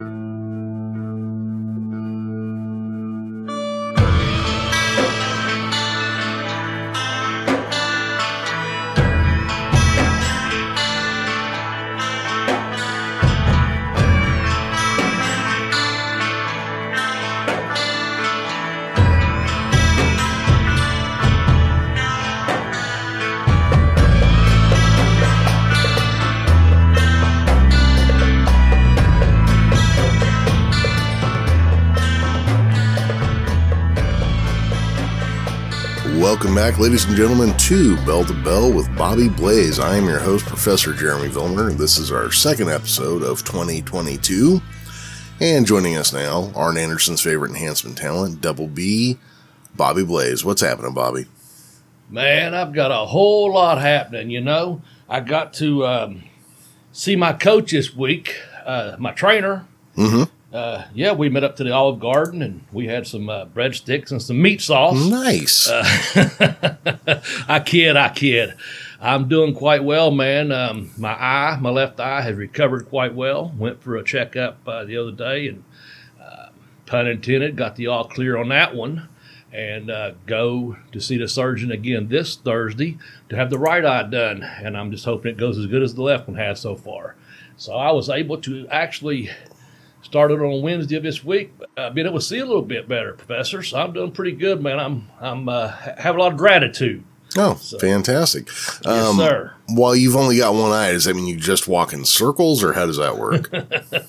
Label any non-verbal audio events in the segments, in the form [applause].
Welcome back, ladies and gentlemen, to Bell to Bell with Bobby Blaze. I am your host, Professor Jeremy Vilmer. This is our second episode of 2022. And joining us now, Arn Anderson's favorite enhancement talent, Double B, Bobby Blaze. What's happening, Bobby? Man, I've got a whole lot happening. You know, I got to um, see my coach this week, uh, my trainer. Mm-hmm. Uh, yeah, we met up to the Olive Garden and we had some uh, breadsticks and some meat sauce. Nice. [laughs] I kid, I kid. I'm doing quite well, man. Um, my eye, my left eye, has recovered quite well. Went for a checkup uh, the other day, and uh, pun intended, got the all clear on that one. And uh, go to see the surgeon again this Thursday to have the right eye done. And I'm just hoping it goes as good as the left one has so far. So I was able to actually started on Wednesday of this week. Uh, being able to see a little bit better, Professor. So I'm doing pretty good, man. I'm I'm uh, have a lot of gratitude. oh, fantastic. Um, Yes, sir. While you've only got one eye, does that mean you just walk in circles, or how does that work? [laughs]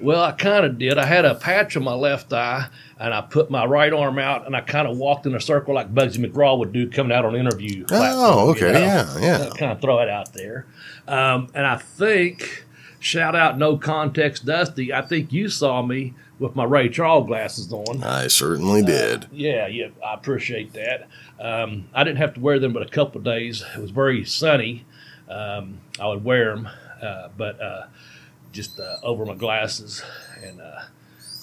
Well, I kind of did. I had a patch on my left eye, and I put my right arm out, and I kind of walked in a circle like Bugsy McGraw would do coming out on interview. oh, okay. know? Yeah, yeah. kind of throw it out there. Um, and I think, shout out No Context Dusty, I think you saw me with my Ray Charles glasses on. I certainly did. Yeah, yeah, I appreciate that. Um, I didn't have to wear them but a couple of days. It was very sunny. Um, I would wear them, uh, but uh, just uh, over my glasses, and uh,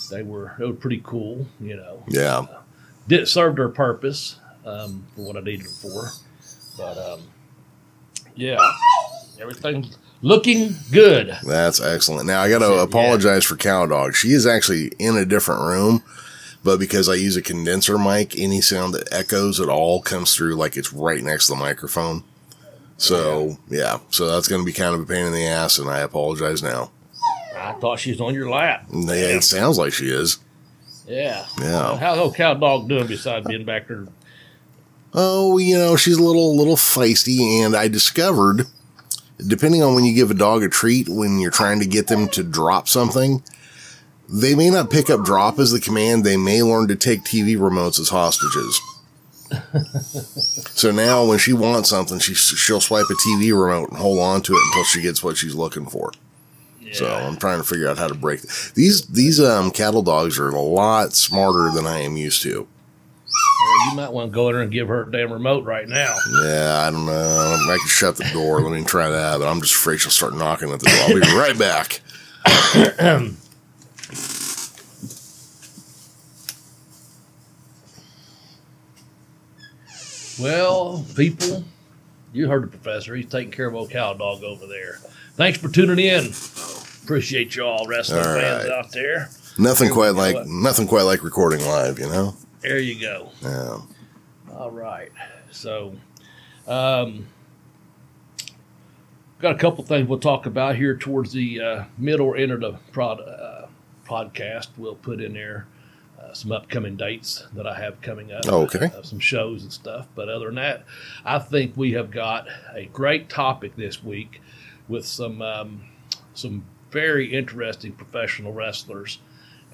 they were they were pretty cool. You know, Yeah. did serve their purpose um, for what I needed them for. But um, yeah, everything's looking good. That's excellent. Now I got to Yeah. apologize for Cow Dog. She is actually in a different room, but because I use a condenser mic, any sound that echoes at all comes through like it's right next to the microphone. So yeah, so that's going to be kind of a pain in the ass, and I apologize now. I thought she was on your lap. Yeah, it sounds like she is. Yeah. Yeah. How's old cow dog doing besides being back there? Oh, you know, she's a little little feisty, and I discovered, depending on when you give a dog a treat, when you're trying to get them to drop something, they may not pick up drop as the command. They may learn to take TV remotes as hostages. so now, when she wants something, she she'll swipe a TV remote and hold on to it until she gets what she's looking for. So I'm trying to figure out how to break these. These um, cattle dogs are a lot smarter than I am used to. You might want to go in there and give her a damn remote right now. Yeah, I don't know. I can shut the door. Let me try that. But I'm just afraid she'll start knocking at the door. I'll be right back. [coughs] Well, people, you heard the professor. He's taking care of old cow dog over there. Thanks for tuning in. Appreciate you all wrestling All fans out there. Nothing quite like what? nothing quite like recording live, you know. There you go. Yeah. All right. So, um, got a couple things we'll talk about here towards the uh, middle or end of the prod, uh, podcast. We'll put in there uh, some upcoming dates that I have coming up. Oh, okay. Uh, some shows and stuff. But other than that, I think we have got a great topic this week with some um, some very interesting professional wrestlers.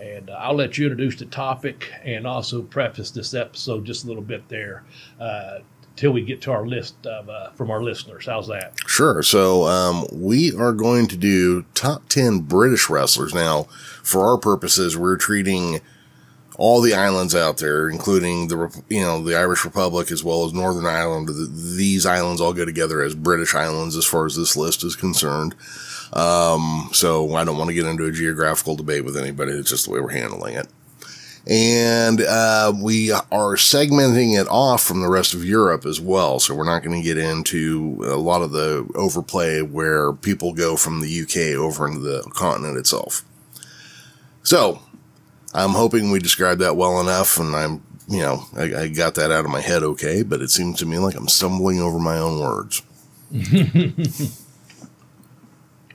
And uh, I'll let you introduce the topic and also preface this episode just a little bit there uh, till we get to our list of uh, from our listeners. How's that? Sure. So um, we are going to do top ten British wrestlers. Now, for our purposes, we're treating all the islands out there, including the you know the Irish Republic as well as Northern Ireland. Th- These islands all go together as British islands, as far as this list is concerned. Um, so I don't want to get into a geographical debate with anybody. It's just the way we're handling it. And uh, we are segmenting it off from the rest of Europe as well. So we're not going to get into a lot of the overplay where people go from the UK over into the continent itself. So I'm hoping we described that well enough, and I'm you know I, I got that out of my head okay. But it seems to me like I'm stumbling over my own words. [laughs]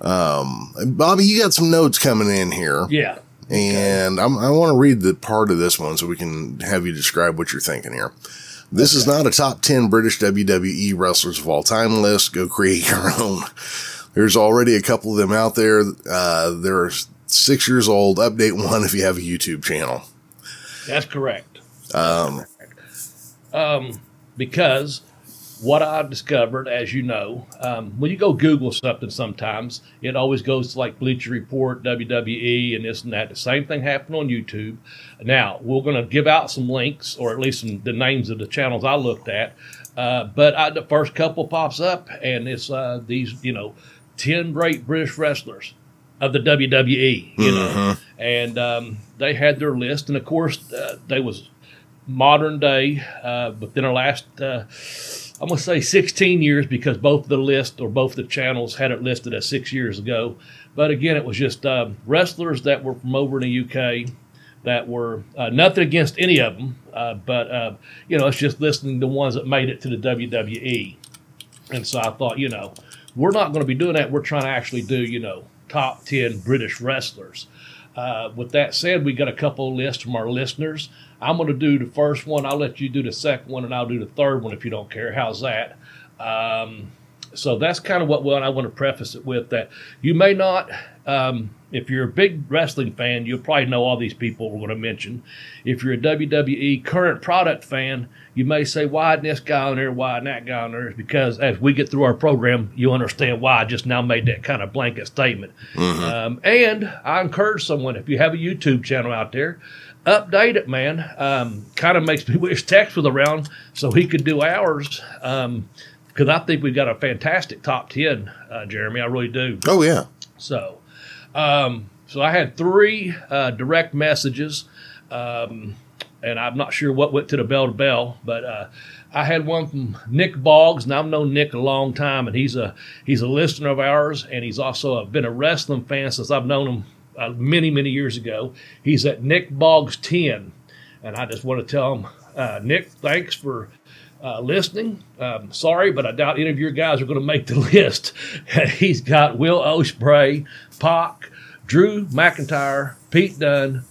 um, Bobby, you got some notes coming in here. Yeah. And I'm, I want to read the part of this one so we can have you describe what you're thinking here. This is not a top 10 British WWE wrestlers of all time list. Go create your [laughs] own. There's already a couple of them out there. Uh, they're six years old. Update one if you have a YouTube channel. That's correct. Um, um, because what I've discovered, as you know, um, when you go Google something, sometimes it always goes to like Bleacher Report, WWE, and this and that. The same thing happened on YouTube. Now we're going to give out some links, or at least some, the names of the channels I looked at. Uh, but I, the first couple pops up, and it's uh, these, you know, ten great British wrestlers of the WWE, you mm-hmm. know, and um, they had their list, and of course, uh, they was modern day, uh, within the last uh, I'm going to say 16 years because both the list or both the channels had it listed as six years ago. But again, it was just uh, wrestlers that were from over in the UK that were uh, nothing against any of them, uh, but uh, you know, it's just listening to the ones that made it to the WWE. And so I thought, you know, we're not going to be doing that. We're trying to actually do, you know, top 10 British wrestlers. Uh, with that said, we got a couple lists from our listeners. I'm going to do the first one. I'll let you do the second one, and I'll do the third one if you don't care. How's that? Um, so that's kind of what well, I want to preface it with that you may not, um, if you're a big wrestling fan, you'll probably know all these people we're going to mention. If you're a WWE current product fan, you may say, why isn't this guy on there? Why isn't that guy on there? It's because as we get through our program, you understand why I just now made that kind of blanket statement. Mm-hmm. Um, and I encourage someone, if you have a YouTube channel out there, update it, man. Um, kind of makes me [laughs] wish Tex was around so he could do ours. Um, because I think we've got a fantastic top ten, uh, Jeremy. I really do. Oh yeah. So, um, so I had three uh, direct messages, um, and I'm not sure what went to the bell to bell, but uh, I had one from Nick Boggs, and I've known Nick a long time, and he's a he's a listener of ours, and he's also a, been a wrestling fan since I've known him uh, many, many years ago. He's at Nick Boggs 10. And I just want to tell him, uh, Nick, thanks for uh, listening. Um, sorry, but I doubt any of your guys are going to make the [laughs] list. [laughs] He's got Will Ospreay, Pac, Drew McIntyre, Pete Dunne,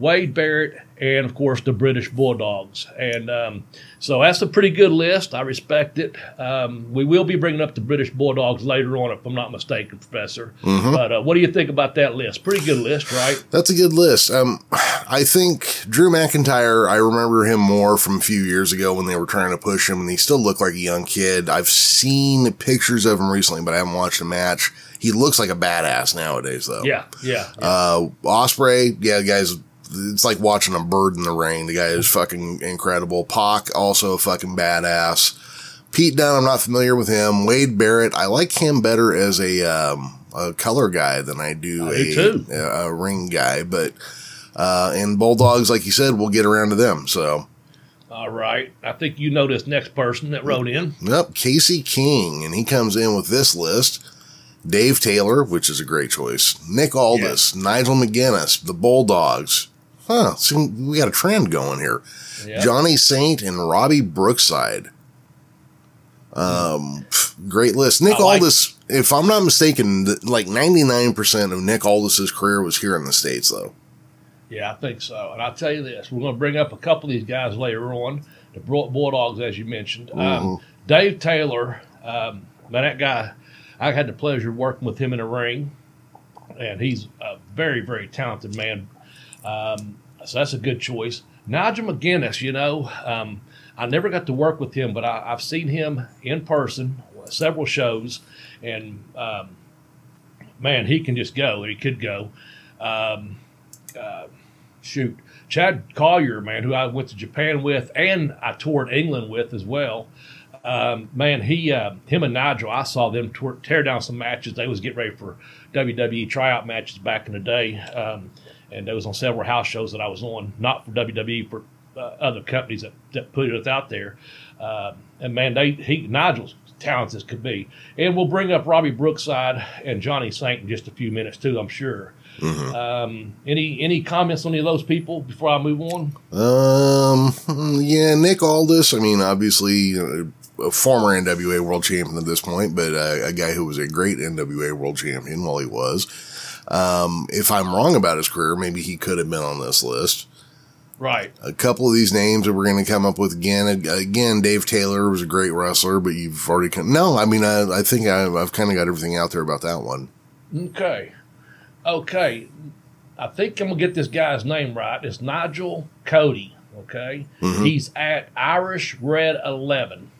Wade Barrett, and of course the British Bulldogs. And um, so that's a pretty good list. I respect it. Um, we will be bringing up the British Bulldogs later on, if I'm not mistaken, Professor. Mm-hmm. But uh, what do you think about that list? Pretty good list, right? That's a good list. Um, I think Drew McIntyre. I remember him more from a few years ago when they were trying to push him, and he still looked like a young kid. I've seen pictures of him recently, but I haven't watched a match. He looks like a badass nowadays, though. Yeah, yeah. yeah. Uh, Ospreay, yeah, guys it's like watching a bird in the rain. The guy is fucking incredible. Pac, also a fucking badass. Pete Dunne, I'm not familiar with him. Wade Barrett, I like him better as a, um, a color guy than I do a, a, a, ring guy. But, uh, and Bulldogs, like you said, we'll get around to them. So. All right. I think you know this next person that wrote in. Yep. Casey King. And he comes in with this list. Dave Taylor, which is a great choice. Nick Aldis, Nigel McGuinness, the Bulldogs, huh, so we got a trend going here. Yep. Johnny Saint and Robbie Brookside. Um, great list. Nick like Aldis, if I'm not mistaken, like 99% of Nick Aldis's career was here in the States, though. Yeah, I think so. And I'll tell you this we're going to bring up a couple of these guys later on, the Bulldogs, as you mentioned. Um, mm-hmm. Um, Dave Taylor, um, man, that guy, I had the pleasure of working with him in a ring, and he's a very, very talented man. Um, so that's a good choice. Nigel McGuinness, you know, um, I never got to work with him, but I, have seen him in person, several shows, and um, man, he can just go. He could go. Um, uh, shoot, Chad Collyer, man, who I went to Japan with, and I toured England with as well. Um, man, he, uh, him and Nigel, I saw them tear down some matches. They was getting ready for WWE tryout matches back in the day. Um, and it was on several house shows that I was on, not for WWE, for uh, other companies that, that put it out there. Uh, and man, they he Nigel's talented as could be. And we'll bring up Robbie Brookside and Johnny Saint in just a few minutes too, I'm sure. Um, any any comments on any of those people before I move on? Um, yeah, Nick Aldis. I mean, obviously, uh, a former NWA world champion at this point, but uh, a guy who was a great NWA world champion while he was. Um, if I'm wrong about his career, maybe he could have been on this list. Right. A couple of these names that we're going to come up with again. Again, Dave Taylor was a great wrestler, but you've already come, no. I mean, I, I think I, I've kind of got everything out there about that one. Okay. Okay. I think I'm gonna get this guy's name right. It's Nigel Cody. Okay. He's at Irish Red Eleven.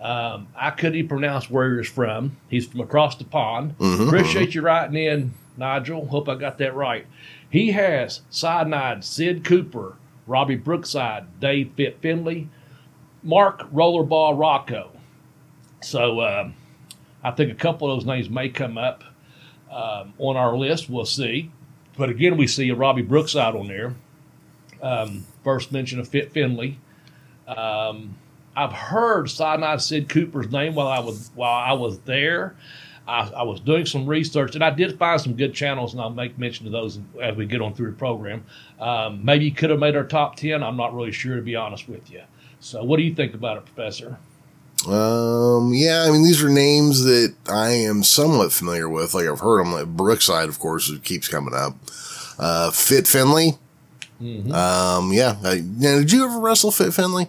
Um, I couldn't even pronounce where he's from. He's from across the pond. Appreciate you writing in, Nigel. Hope I got that right. He has Cyanide, Sid Cooper, Robbie Brookside, Dave Fit Finlay, Mark Rollerball Rocco. So um, I think a couple of those names may come up um, on our list. We'll see. But again, we see a Robbie Brookside on there. Um, first mention of Fit Finlay. Um, I've heard Cyanide Sid Cooper's name while I was while I was there. I, I was doing some research, and I did find some good channels, and I'll make mention of those as we get on through the program. Um, maybe could have made our top ten. I'm not really sure, to be honest with you. So, what do you think about it, Professor? Um, yeah, I mean, these are names that I am somewhat familiar with. Like I've heard them. Like Brookside, of course, it keeps coming up. Uh, Fit Finlay. Um, yeah. I, now, did you ever wrestle Fit Finlay?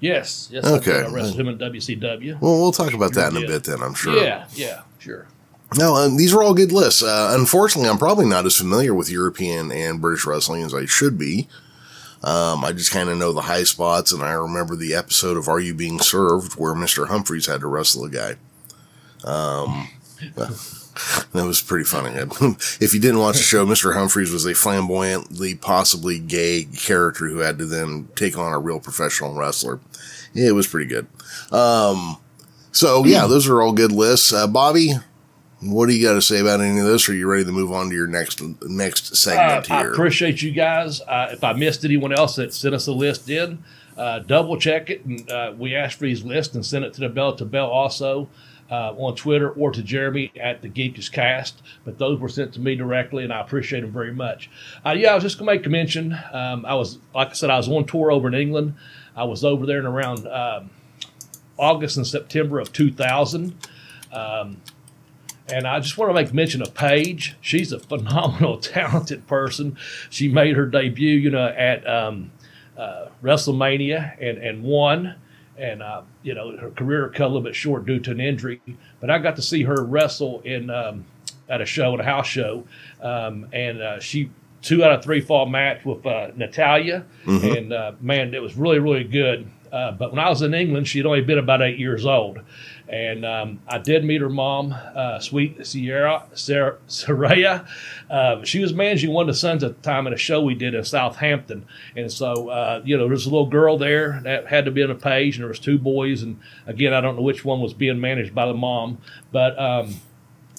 Yes, yes. Okay. I. I wrestled him in WCW. Well, we'll talk about that in a bit then, I'm sure. Yeah, yeah, sure. No, um, these are all good lists. Uh, unfortunately, I'm probably not as familiar with European and British wrestling as I should be. Um, I just kind of know the high spots, and I remember the episode of Are You Being Served where Mr. Humphries had to wrestle a guy. Um, [laughs] that was pretty funny. [laughs] if you didn't watch the show, Mr. Humphries was a flamboyantly, possibly gay character who had to then take on a real professional wrestler. It was pretty good. Um, so yeah, those are all good lists. Uh, Bobby, what do you got to say about any of this? Or are you ready to move on to your next next Uh, segment I here? appreciate you guys. Uh, if I missed anyone else that sent us a list in, uh, double check it. And uh, we asked for these lists and sent it to the Bell to Bell also uh, on Twitter or to Jeremy at the Geekish Cast. But those were sent to me directly, and I appreciate them very much. Uh, yeah, I was just gonna make a mention. Um, I was, like I said, I was on tour over in England. I was over there and around um, August and September of 2000. And I just want to make mention of Paige. She's a phenomenal, [laughs] talented person. She made her debut, you know, at um, uh, WrestleMania and, and won. And, uh, you know, her career cut a little bit short due to an injury. But I got to see her wrestle in um, at a show, at a house show. Um, and uh, she, two out of three fall match with uh, Natalya. And, uh, man, it was really, really good. Uh, but when I was in England, she'd only been about eight years old. And um, I did meet her mom, uh, sweet Sierra, Sarah, Saraya. Uh, she was managing one of the sons at the time at a show we did in Southampton. And so, uh, you know, there's a little girl there that had to be on a page, and there was two boys. And again, I don't know which one was being managed by the mom, but um,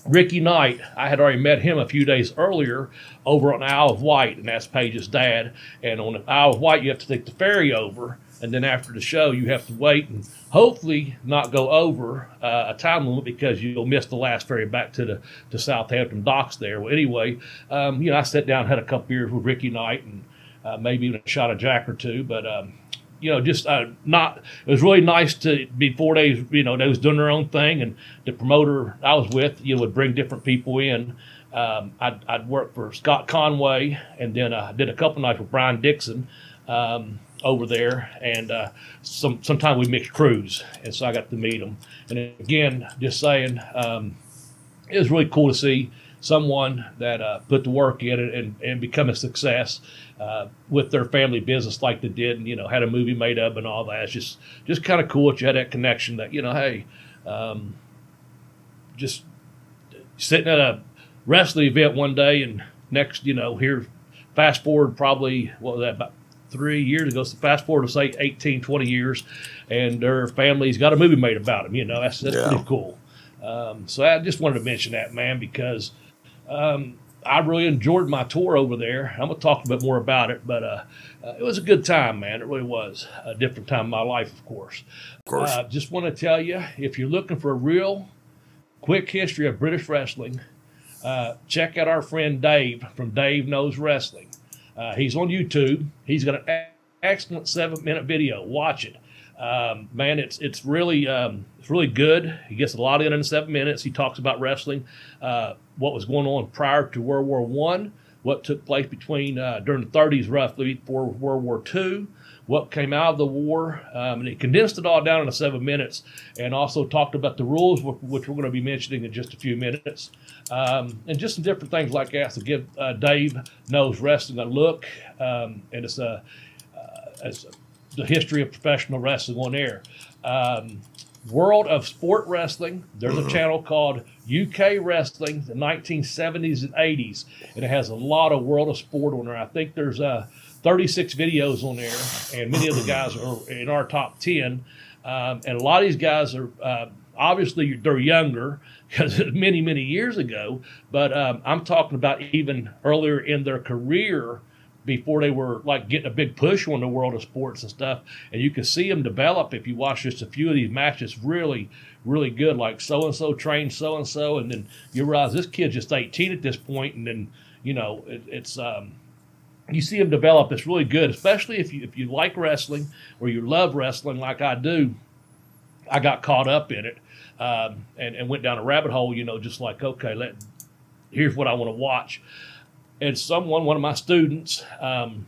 Ricky Knight, I had already met him a few days earlier over on Isle of Wight, and that's Paige's dad. And on Isle of Wight, you have to take the ferry over, and then after the show, you have to wait and hopefully not go over uh, a time limit because you'll miss the last ferry back to the to Southampton docks there. Well, anyway, um, you know, I sat down, had a couple beers with Ricky Knight, and uh, maybe even a shot of Jack or two, but. Um, you know, just uh, not. It was really nice to be four days. You know, they was doing their own thing, and the promoter I was with, you know, would bring different people in. Um, I'd, I'd work for Scott Conway, and then I did a couple nights with Brian Dixon um, over there, and uh, some sometime we mixed crews, and so I got to meet them. And again, just saying, um, it was really cool to see someone that uh, put the work in it and, and become a success uh, with their family business like they did and you know had a movie made up and all that it's just just kind of cool that you had that connection that you know hey um, just sitting at a wrestling event one day and next you know here fast forward probably what was that about three years ago so fast forward to say 18 20 years and their family's got a movie made about them you know that's that's Yeah. pretty cool um, so I just wanted to mention that, man, because um, I really enjoyed my tour over there. I'm gonna talk a bit more about it, but uh, uh, it was a good time, man. It really was a different time in my life, of course. Of course. Uh, just want to tell you, if you're looking for a real quick history of British wrestling, uh, check out our friend Dave from Dave Knows Wrestling. Uh, he's on YouTube. He's got an excellent seven minute video. Watch it. Um, man, it's it's really um, it's really good. He gets a lot in in seven minutes. He talks about wrestling, uh, what was going on prior to World War One, what took place between uh, during the 30s roughly before World War Two, what came out of the war, um, and he condensed it all down into seven minutes, and also talked about the rules, which we're going to be mentioning in just a few minutes, um, and just some different things like that to give uh, Dave knows wrestling a look, um, and it's a, uh, it's the history of professional wrestling on air. Um, World of Sport Wrestling. There's a [clears throat] channel called UK Wrestling, the 1970s and 80s, and it has a lot of World of Sport on there. I think there's uh, 36 videos on there, and many of the guys are in our top 10. Um, and a lot of these guys are uh, obviously they're younger because [laughs] many many years ago, but um, I'm talking about even earlier in their career before they were like getting a big push on the world of sports and stuff. And you can see them develop if you watch just a few of these matches. Really, really good. Like so and so trained so and so, and then you realize this kid's just 18 at this point, and then you know it, it's. Um, you see them develop. It's really good, especially if you if you like wrestling or you love wrestling like I do. I got caught up in it um, and, and went down a rabbit hole. You know, just like okay, let here's what I want to watch and someone, one of my students, um,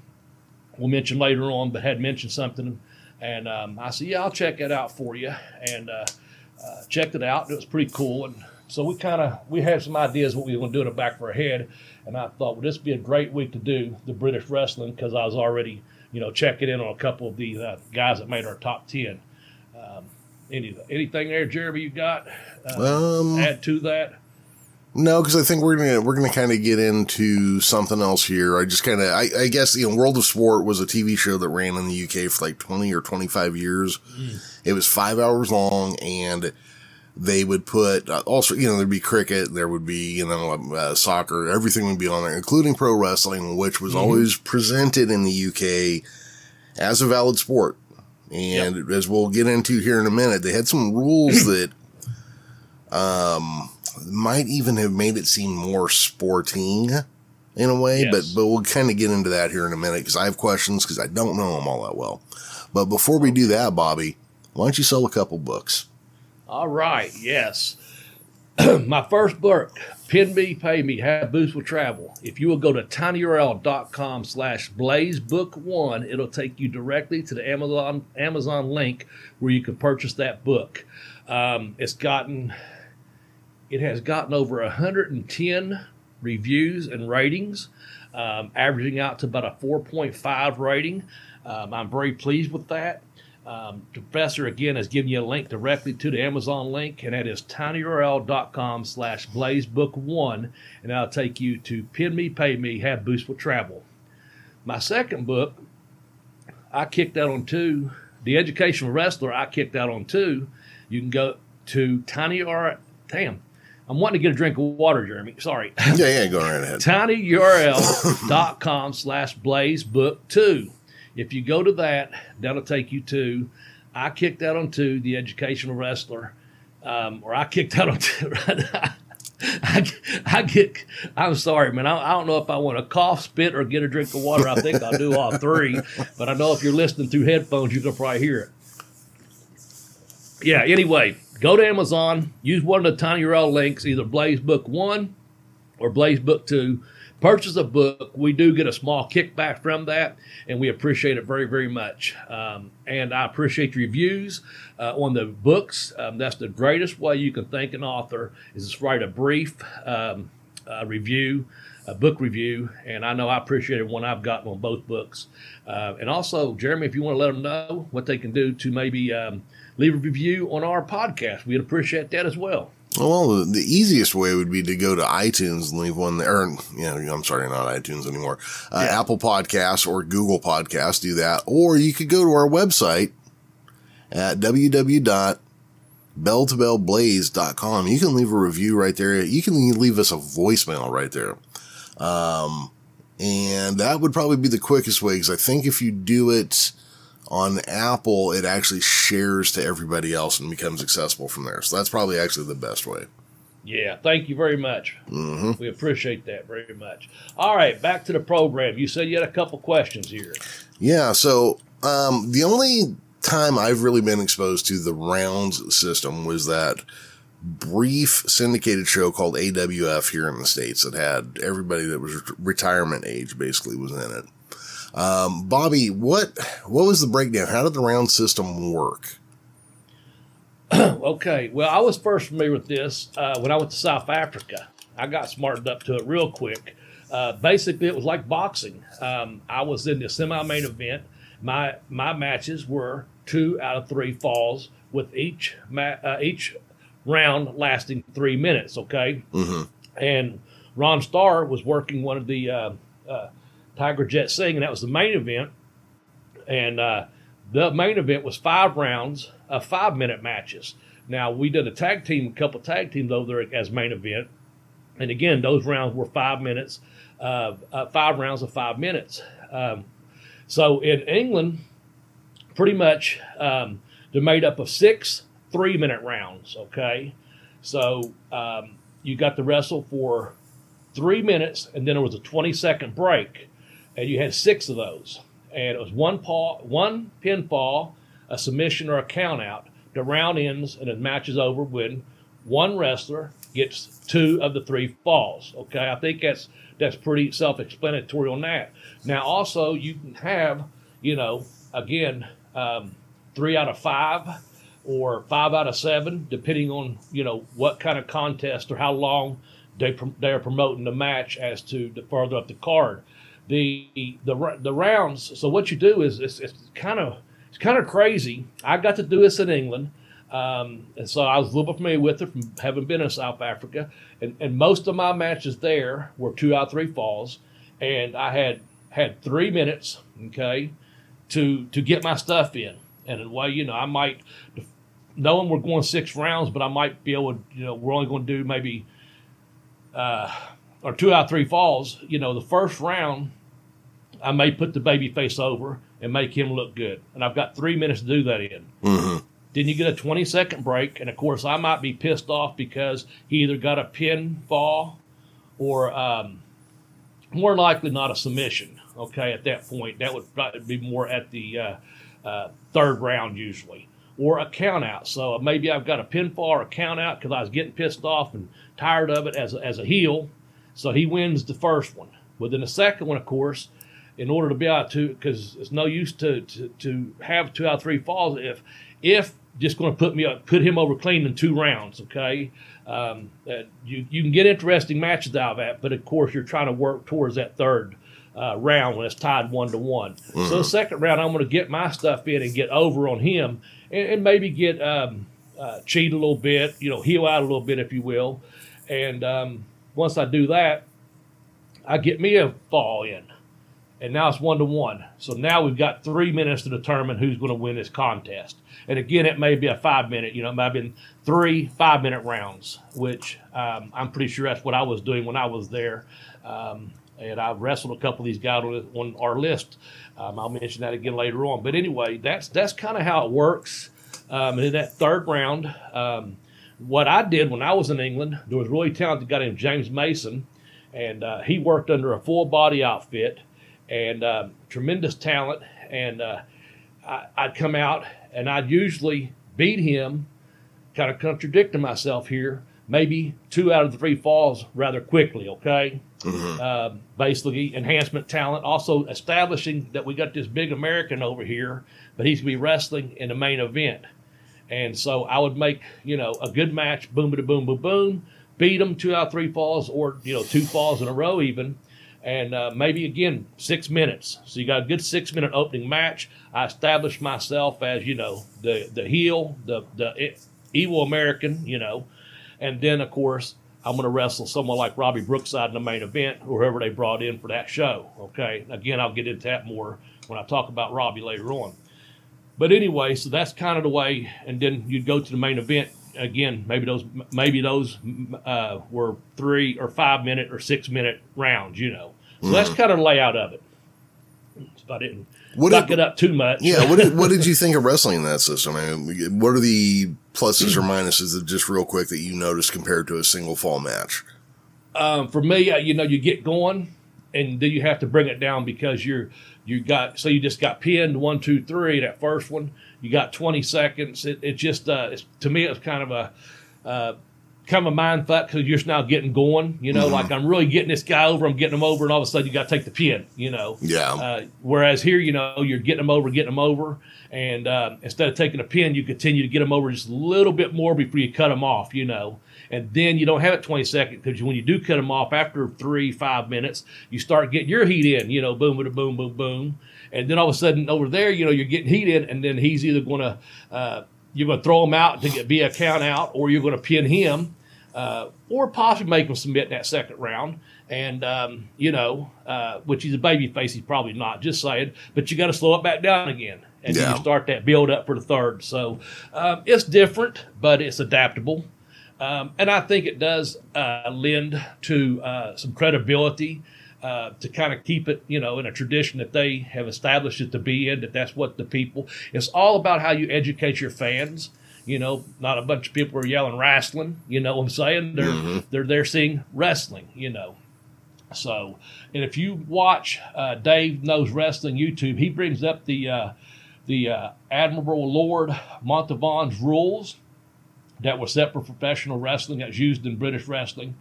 we'll mention later on, but had mentioned something, and um, I said, "Yeah, I'll check it out for you," and uh, uh, checked it out. It was pretty cool, and so we kind of we had some ideas what we were going to do in the back of our head, and I thought, well, this would be a great week to do the British wrestling because I was already, you know, checking in on a couple of the uh, guys that made our top ten. Um, any, anything there, Jeremy? You got uh, um, add to that? No, because I think we're gonna we're gonna kind of get into something else here. I just kind of I, I, guess you know World of Sport was a TV show that ran in the UK for like twenty or twenty five years. Mm. It was five hours long, and they would put uh, also you know there'd be cricket, there would be you know uh, soccer, everything would be on there, including pro wrestling, which was mm-hmm. always presented in the UK as a valid sport. And yep. as we'll get into here in a minute, they had some rules [clears throat] that um might even have made it seem more sporting in a way, yes. but but we'll kind of get into that here in a minute because I have questions because I don't know them all that well. But before we do that, Bobby, why don't you sell a couple books? All right, yes. [clears throat] My first book, Pin Me, Pay Me, Have Boots Will Travel. If you will go to tinyurl.com slash blazebook1, it'll take you directly to the Amazon Amazon link where you can purchase that book. Um, it's gotten it has gotten over 110 reviews and ratings, um, averaging out to about a 4.5 rating. Um, I'm very pleased with that. Um, professor again has given you a link directly to the Amazon link, and that is tinyurl.com slash blazebook1, and that'll take you to Pin Me, Pay Me, Have Boost for Travel. My second book, I kicked out on two. The Educational Wrestler, I kicked out on two. You can go to tinyurl, damn, I'm wanting to get a drink of water, Jeremy. Sorry. Yeah, yeah, go right ahead. [laughs] tinyurl.com slash blazebook2. If you go to that, that'll take you to, I kicked out on two, the educational wrestler, um, or I kicked out on two. [laughs] I, I get, I'm sorry, man. I, I, don't know if I want to cough, spit, or get a drink of water. I think I'll do all [laughs] three. But I know if you're listening through headphones, you can probably hear it. Yeah, anyway, go to Amazon, use one of the Tiny URL links, either Blaze Book 1 or Blaze Book 2. Purchase a book. We do get a small kickback from that, and we appreciate it very, very much. Um, and I appreciate your reviews uh, on the books. Um, that's the greatest way you can thank an author is write a brief um, uh, review a book review, and I know I appreciated one I've gotten on both books. Uh, and also, Jeremy, if you want to let them know what they can do to maybe um, leave a review on our podcast, we'd appreciate that as well. Well, the easiest way would be to go to iTunes and leave one there. You know, I'm sorry, not iTunes anymore. Uh, yeah. Apple Podcasts or Google Podcasts do that. Or you could go to our website at www.belltobellblaze.com. You can leave a review right there. You can leave us a voicemail right there. Um, and that would probably be the quickest way because I think if you do it on Apple, it actually shares to everybody else and becomes accessible from there. So that's probably actually the best way. Yeah, thank you very much. Mm-hmm. We appreciate that very much. All right, back to the program. You said you had a couple questions here. Yeah, so um, the only time I've really been exposed to the rounds system was that brief syndicated show called AWF here in the States that had everybody that was retirement age basically was in it. Um, Bobby, what, what was the breakdown? How did the round system work? [clears throat] okay. Well, I was first familiar with this uh, when I went to South Africa. I got smartened up to it real quick. Uh, basically, it was like boxing. Um, I was in the semi-main event. My my matches were two out of three falls, with each ma- uh, each round lasting three minutes. Okay, mm-hmm. and Ron Starr was working one of the uh, uh, Tiger Jeet Singh, and that was the main event. And uh, the main event was five rounds of five minute matches. Now we did a tag team, a couple tag teams over there as main event, and again those rounds were five minutes, uh, uh, five rounds of five minutes. Um, so in England, pretty much um, they're made up of six three minute rounds. Okay, so um, you got to wrestle for three minutes, and then there was a twenty second break, and you had six of those, and it was one paw, one pinfall, a submission, or a count out. The round ends, and the match is over when one wrestler gets two of the three falls. Okay, I think that's that's pretty self-explanatory on that. Now, also you can have, you know, again, um, three out of five or five out of seven, depending on you know what kind of contest or how long they they are promoting the match as to the further up the card. The the the rounds. So what you do is it's, it's kind of it's kind of crazy. I got to do this in England. Um, and so I was a little bit familiar with it from having been in South Africa. And, and most of my matches there were two out of three falls. And I had had three minutes, okay, to to get my stuff in. And way, you know, I might knowing we're going six rounds, but I might be able to, you know, we're only going to do maybe uh, or two out of three falls. You know, the first round, I may put the baby face over and make him look good, and I've got three minutes to do that in. Mm-hmm. Then you get a 20 second break, and of course, I might be pissed off because he either got a pin fall or um, more likely not a submission. Okay, at that point, that would be more at the uh, uh, third round usually or a count out. So maybe I've got a pinfall or a count out because I was getting pissed off and tired of it as a, as a heel. So he wins the first one. But then the second one, of course, in order to be able to, because it's no use to, to, to have two out of three falls if if just going to put me up, put him over clean in two rounds. Okay, um, you you can get interesting matches out of that, but of course you're trying to work towards that third uh, round when it's tied one to one. Mm-hmm. So the second round, I'm going to get my stuff in and get over on him, and, and maybe get um, uh, cheat a little bit, you know, heel out a little bit, if you will. And um, once I do that, I get me a fall in. And now it's one to one. So now we've got three minutes to determine who's going to win this contest. And again, it may be a five minute, you know, it might have been three five minute rounds, which um, I'm pretty sure that's what I was doing when I was there. Um, and I've wrestled a couple of these guys on, our list. Um, I'll mention that again later on. But anyway, that's that's kind of how it works. Um, and in that third round, um, what I did when I was in England, there was a really talented guy named James Mason, and uh, he worked under a full body outfit and uh, tremendous talent. And uh, I, I'd come out and I'd usually beat him, kind of contradicting myself here, maybe two out of the three falls rather quickly, okay? Mm-hmm. Uh, basically, enhancement talent. Also, establishing that we got this big American over here, but he's going to be wrestling in the main event. And so I would make, you know, a good match, boom, boom, boom, boom, boom, beat him two out of three falls or, you know, two falls in a row even. And uh, maybe again, six minutes. So you got a good six minute opening match. I established myself as, you know, the, the heel, the, the evil American, you know. And then, of course, I'm going to wrestle someone like Robbie Brookside in the main event, or whoever they brought in for that show. Okay. Again, I'll get into that more when I talk about Robbie later on. But anyway, so that's kind of the way. And then you'd go to the main event again. Maybe those maybe those uh, were three or five minute or six minute rounds. You know, so mm-hmm. that's kind of the layout of it. I didn't What did- it up too much. Yeah, what did, what did you [laughs] think of wrestling in that system? I mean, what are the pluses or minuses that just real quick that you noticed compared to a single fall match? um, for me, uh, you know, you get going, and then you have to bring it down because you're you got so you just got pinned one, two, three. That first one, you got twenty seconds. It, it just uh, it's, to me, it's kind of a uh, kind of a mind fuck because you're just now getting going. You know, like I'm really getting this guy over. I'm getting him over, and all of a sudden you got to take the pin. You know, Yeah. uh, whereas here, you know, you're getting them over, getting them over, and um, instead of taking a pin, you continue to get them over just a little bit more before you cut them off. You know, and then you don't have it 20 seconds because when you do cut them off after three, five minutes, you start getting your heat in. You know, boom, boom, boom, boom, boom, and then all of a sudden over there, you know, you're getting heat in, and then he's either going to uh, you're going to throw him out to get be a count out, or you're going to pin him uh, or possibly make him submit in that second round. And um, you know, uh, which he's a baby face, he's probably not. Just saying, but you got to slow it back down again, and Yeah. you start that build up for the third. So um, it's different, but it's adaptable, um, and I think it does uh, lend to uh, some credibility. Uh, to kind of keep it, you know, in a tradition that they have established it to be in, that that's what the people. It's all about how you educate your fans. You know, not a bunch of people are yelling wrestling. You know what I'm saying? They're they're they're seeing wrestling. You know, so and if you watch uh, Dave knows wrestling YouTube, he brings up the uh, the uh, Admirable Lord Mountevans' rules that was set for professional wrestling that's used in British wrestling.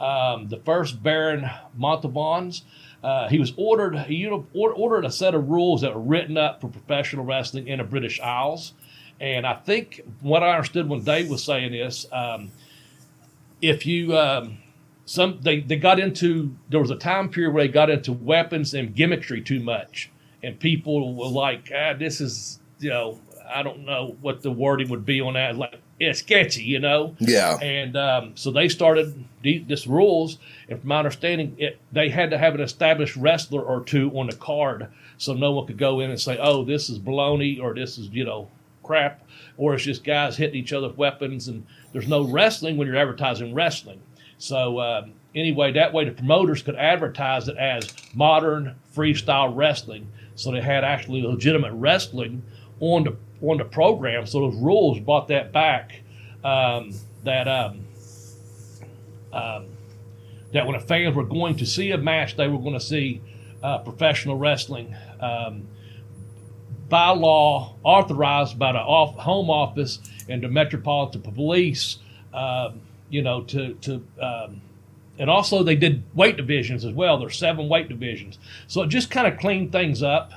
Um, the first Baron Mountevans, uh, he was ordered he or- ordered a set of rules that were written up for professional wrestling in the British Isles. And I think what I understood when Dave was saying this, um, if you um, some they, they got into there was a time period where they got into weapons and gimmickry too much, and people were like, ah, this is you know I don't know what the wording would be on that, like it's sketchy, you know. Yeah. And um, so they started the, this rules, and from my understanding, it, they had to have an established wrestler or two on the card, so no one could go in and say, "Oh, this is baloney," or "This is you know crap," or it's just guys hitting each other with weapons, and there's no wrestling when you're advertising wrestling. So um, anyway, that way the promoters could advertise it as modern freestyle wrestling, so they had actually legitimate wrestling on the on the program. So those rules brought that back. Um, that um, um, that when the fans were going to see a match, they were going to see uh, professional wrestling um, by law, authorized by the off, home office and the metropolitan police. Um, you know, to to um, and also they did weight divisions as well. There's seven weight divisions, so it just kind of cleaned things up.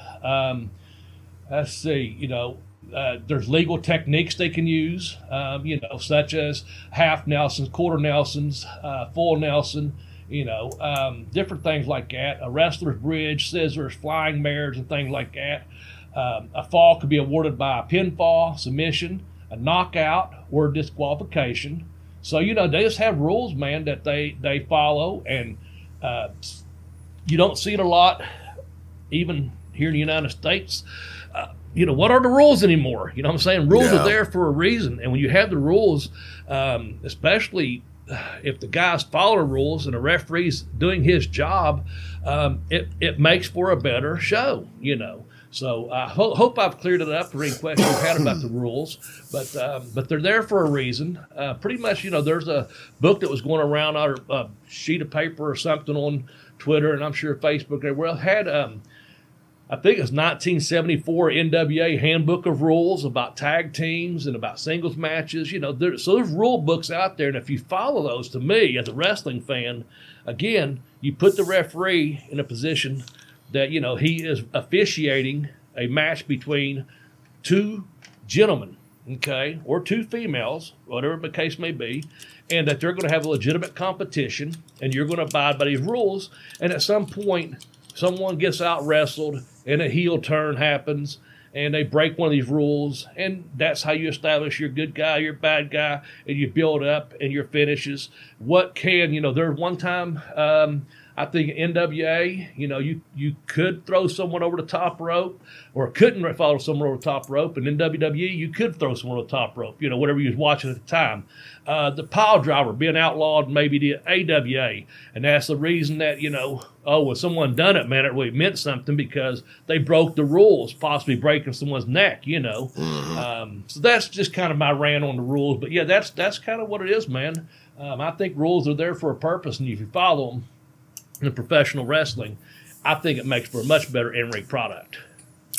Let's see, you know, uh, there's legal techniques they can use, um, you know, such as half Nelsons, quarter Nelsons, uh, full Nelson, you know, um, different things like that. A wrestler's bridge, scissors, flying mares, and things like that. Um, a fall could be awarded by a pinfall, submission, a knockout, or disqualification. So you know they just have rules, man, that they they follow, and uh, you don't see it a lot, even here in the United States. Uh, you know what are the rules anymore? You know what I'm saying? Rules Yeah. are there for a reason, and when you have the rules, um, especially if the guys follow the rules and the referee's doing his job, um, it it makes for a better show. You know. So I ho- hope I've cleared it up for any questions you had about the [clears throat] rules, but um, but they're there for a reason. Uh, pretty much, you know, there's a book that was going around on a sheet of paper or something on Twitter, and I'm sure Facebook everywhere had. Um, I think it's 1974 NWA Handbook of Rules about tag teams and about singles matches. You know, there, so there's rule books out there, and if you follow those, to me as a wrestling fan, again, you put the referee in a position that you know he is officiating a match between two gentlemen, okay, or two females, whatever the case may be, and that they're going to have a legitimate competition, and you're going to abide by these rules. And at some point, someone gets out wrestled, and a heel turn happens, and they break one of these rules, and that's how you establish your good guy, your bad guy, and you build up and your finishes. What can you know? There's one time. Um, I think NWA, you know, you you could throw someone over the top rope, or couldn't follow someone over the top rope, and in WWE, you could throw someone over the top rope. You know, whatever you was watching at the time. Uh, the pile driver being outlawed, maybe the AWA, and that's the reason that you know, oh, well, someone done it, man, it really meant something because they broke the rules, possibly breaking someone's neck. You know, um, so that's just kind of my rant on the rules. But yeah, that's that's kind of what it is, man. Um, I think rules are there for a purpose, and if you follow them in professional wrestling, I think it makes for a much better in ring product.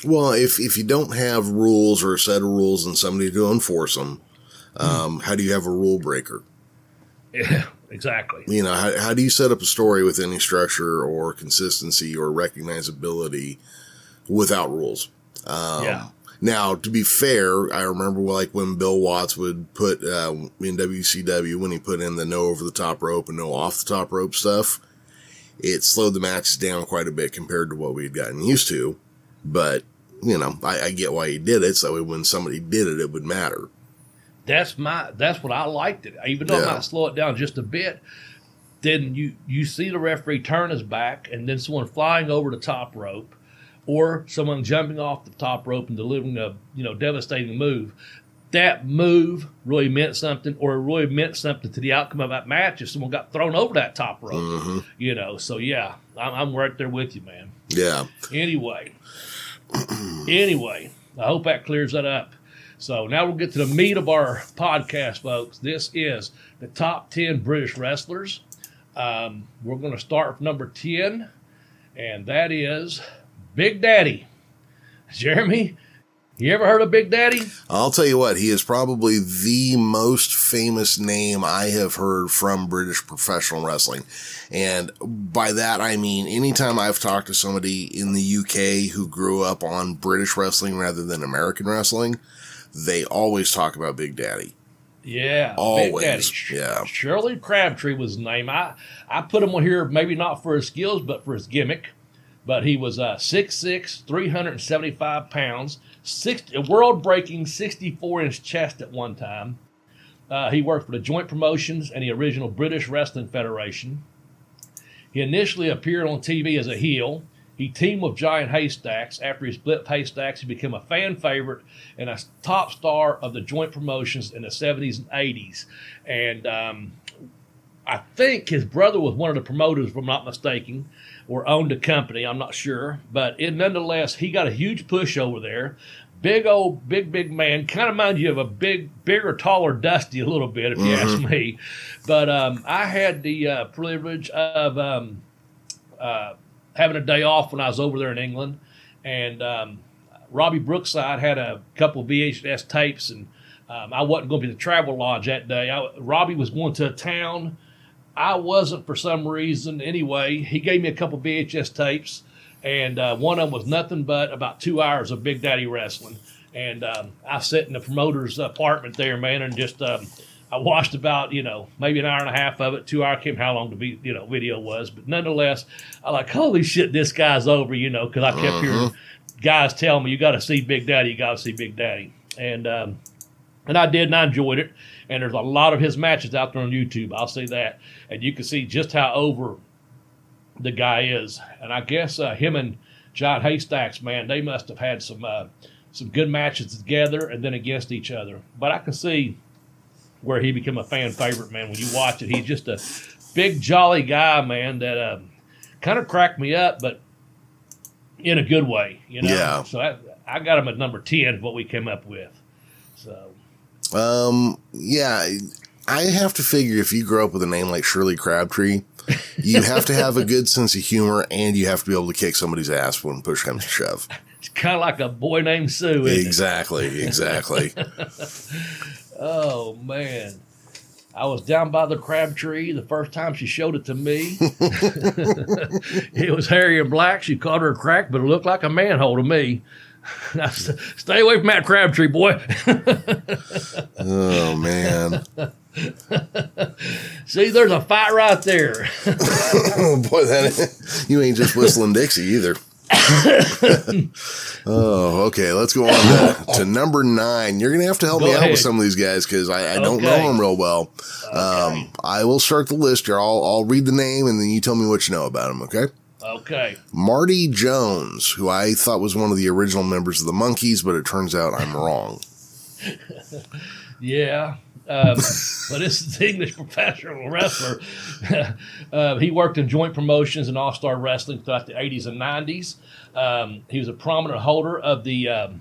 Well, if if you don't have rules or a set of rules and somebody to enforce them, um, how do you have a rule breaker? Yeah, exactly. You know, how, how do you set up a story with any structure or consistency or recognizability without rules? Um, yeah. Now, to be fair, I remember like when Bill Watts would put uh, in WCW when he put in the no over the top rope and no off the top rope stuff, it slowed the matches down quite a bit compared to what we had gotten used to. But you know, I, I get why he did it. So when somebody did it, it would matter. That's my that's what I liked it. Even though Yeah. I might slow it down just a bit, then you you see the referee turn his back and then someone flying over the top rope or someone jumping off the top rope and delivering a you know devastating move. That move really meant something, or it really meant something to the outcome of that match if someone got thrown over that top rope. hmm You know, so yeah, I'm, I'm right there with you, man. Yeah. Anyway, [clears throat] anyway, I hope that clears that up. So now we'll get to the meat of our podcast, folks. This is the top 10 British wrestlers. Um, we're going to start with number 10, and that is Big Daddy. [laughs] Jeremy, you ever heard of Big Daddy? I'll tell you what, he is probably the most famous name I have heard from British professional wrestling. And by that, I mean, anytime I've talked to somebody in the UK who grew up on British wrestling rather than American wrestling, they always talk about Big Daddy. Yeah, Always, Big Daddy. Yeah. Shirley Crabtree was his name. I I put him on here maybe not for his skills, but for his gimmick. But he was uh, 6'6", 375 pounds, a world-breaking 64-inch chest at one time. Uh, he worked for the Joint Promotions and the original British Wrestling Federation. He initially appeared on TV as a heel. He teamed with Giant Haystacks. After he split with Haystacks, he became a fan favorite and a top star of the joint promotions in the 70s and 80s. And um, I think his brother was one of the promoters, if I'm not mistaken, or owned a company. I'm not sure. But it, nonetheless, he got a huge push over there. Big old, big, big man. Kind of mind you of a big, bigger, taller Dusty a little bit, if you ask me. But um, I had the uh, privilege of um, uh, having a day off when I was over there in England. And um, Robbie Brookside had a couple of VHS tapes, and um, I wasn't going to be the travel lodge that day. I, Robbie was going to a town. I wasn't for some reason. Anyway, he gave me a couple VHS tapes, and uh, one of them was nothing but about two hours of Big Daddy wrestling. And um, I sat in the promoter's apartment there, man, and just um, I watched about you know maybe an hour and a half of it, two hour. I how long the vi- you know video was, but nonetheless, I like holy shit, this guy's over, you know, because I kept hearing guys tell me you got to see Big Daddy, you got to see Big Daddy, and um, and I did, and I enjoyed it. And there's a lot of his matches out there on YouTube. I'll say that, and you can see just how over the guy is. And I guess uh, him and Giant Haystacks, man, they must have had some uh, some good matches together and then against each other. But I can see where he became a fan favorite, man. When you watch it, he's just a big jolly guy, man. That uh, kind of cracked me up, but in a good way, you know. Yeah. So I, I got him at number ten. What we came up with. So Um, yeah, I have to figure if you grow up with a name like Shirley Crabtree, you have to have a [laughs] good sense of humor and you have to be able to kick somebody's ass when push comes to shove. it's kind of like a boy named Sue. Isn't it? Exactly, exactly. [laughs] Oh man. I was down by the crab tree the first time she showed it to me. [laughs] it was hairy and black. She called her a crack, but it looked like a manhole to me. [laughs] Stay away from that Crabtree, boy. Oh man, [laughs] See, there's a fight right there. oh [laughs] boy, that you ain't just whistling Dixie either. oh, okay. Let's go on to, to number nine. You're going to have to help Go me out with some of these guys because I, I don't know them real well. Um, I will start the list here. I'll, I'll read the name and then you tell me what you know about him, okay? Okay. Marty Jones, who I thought was one of the original members of the Monkees, but it turns out I'm [laughs] wrong. Yeah. Um, but this is the English professional wrestler. uh, [laughs] he worked in joint promotions and all star wrestling throughout the 80s and 90s. Um, he was a prominent holder of the um,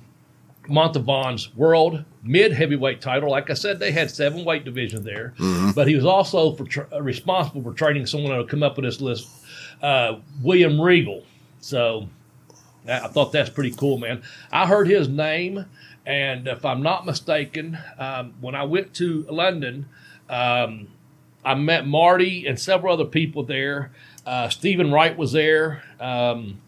Mountevans' World Mid Heavyweight title. Like I said, they had seven weight divisions there, but he was also for tr- uh, responsible for training someone that would come up with this list, uh, William Regal. So I I thought that's pretty cool, man. I heard his name, and if I'm not mistaken, um, when I went to London, um, I met Marty and several other people there. Uh, Stephen Wright was there, um,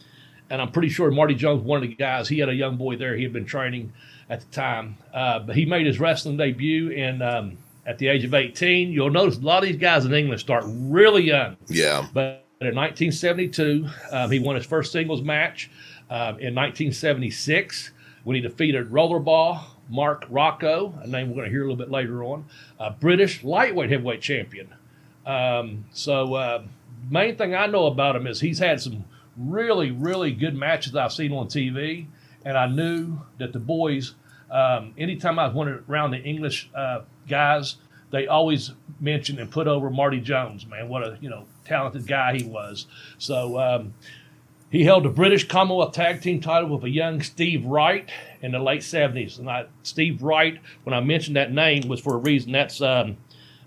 and I'm pretty sure Marty Jones, one of the guys, he had a young boy there. He had been training at the time, uh, but he made his wrestling debut in um, at the age of 18. You'll notice a lot of these guys in England start really young. Yeah. But in 1972, um, he won his first singles match. Um, in 1976, when he defeated Rollerball Mark Rocco, a name we're going to hear a little bit later on, a British lightweight heavyweight champion. Um, so, uh, main thing I know about him is he's had some really, really good matches I've seen on TV, and I knew that the boys, um, anytime I went around the English uh, guys, they always mentioned and put over Marty Jones. Man, what a you know talented guy he was. So um, he held the British Commonwealth Tag Team title with a young Steve Wright in the late seventies. And I, Steve Wright, when I mentioned that name, was for a reason. That's um,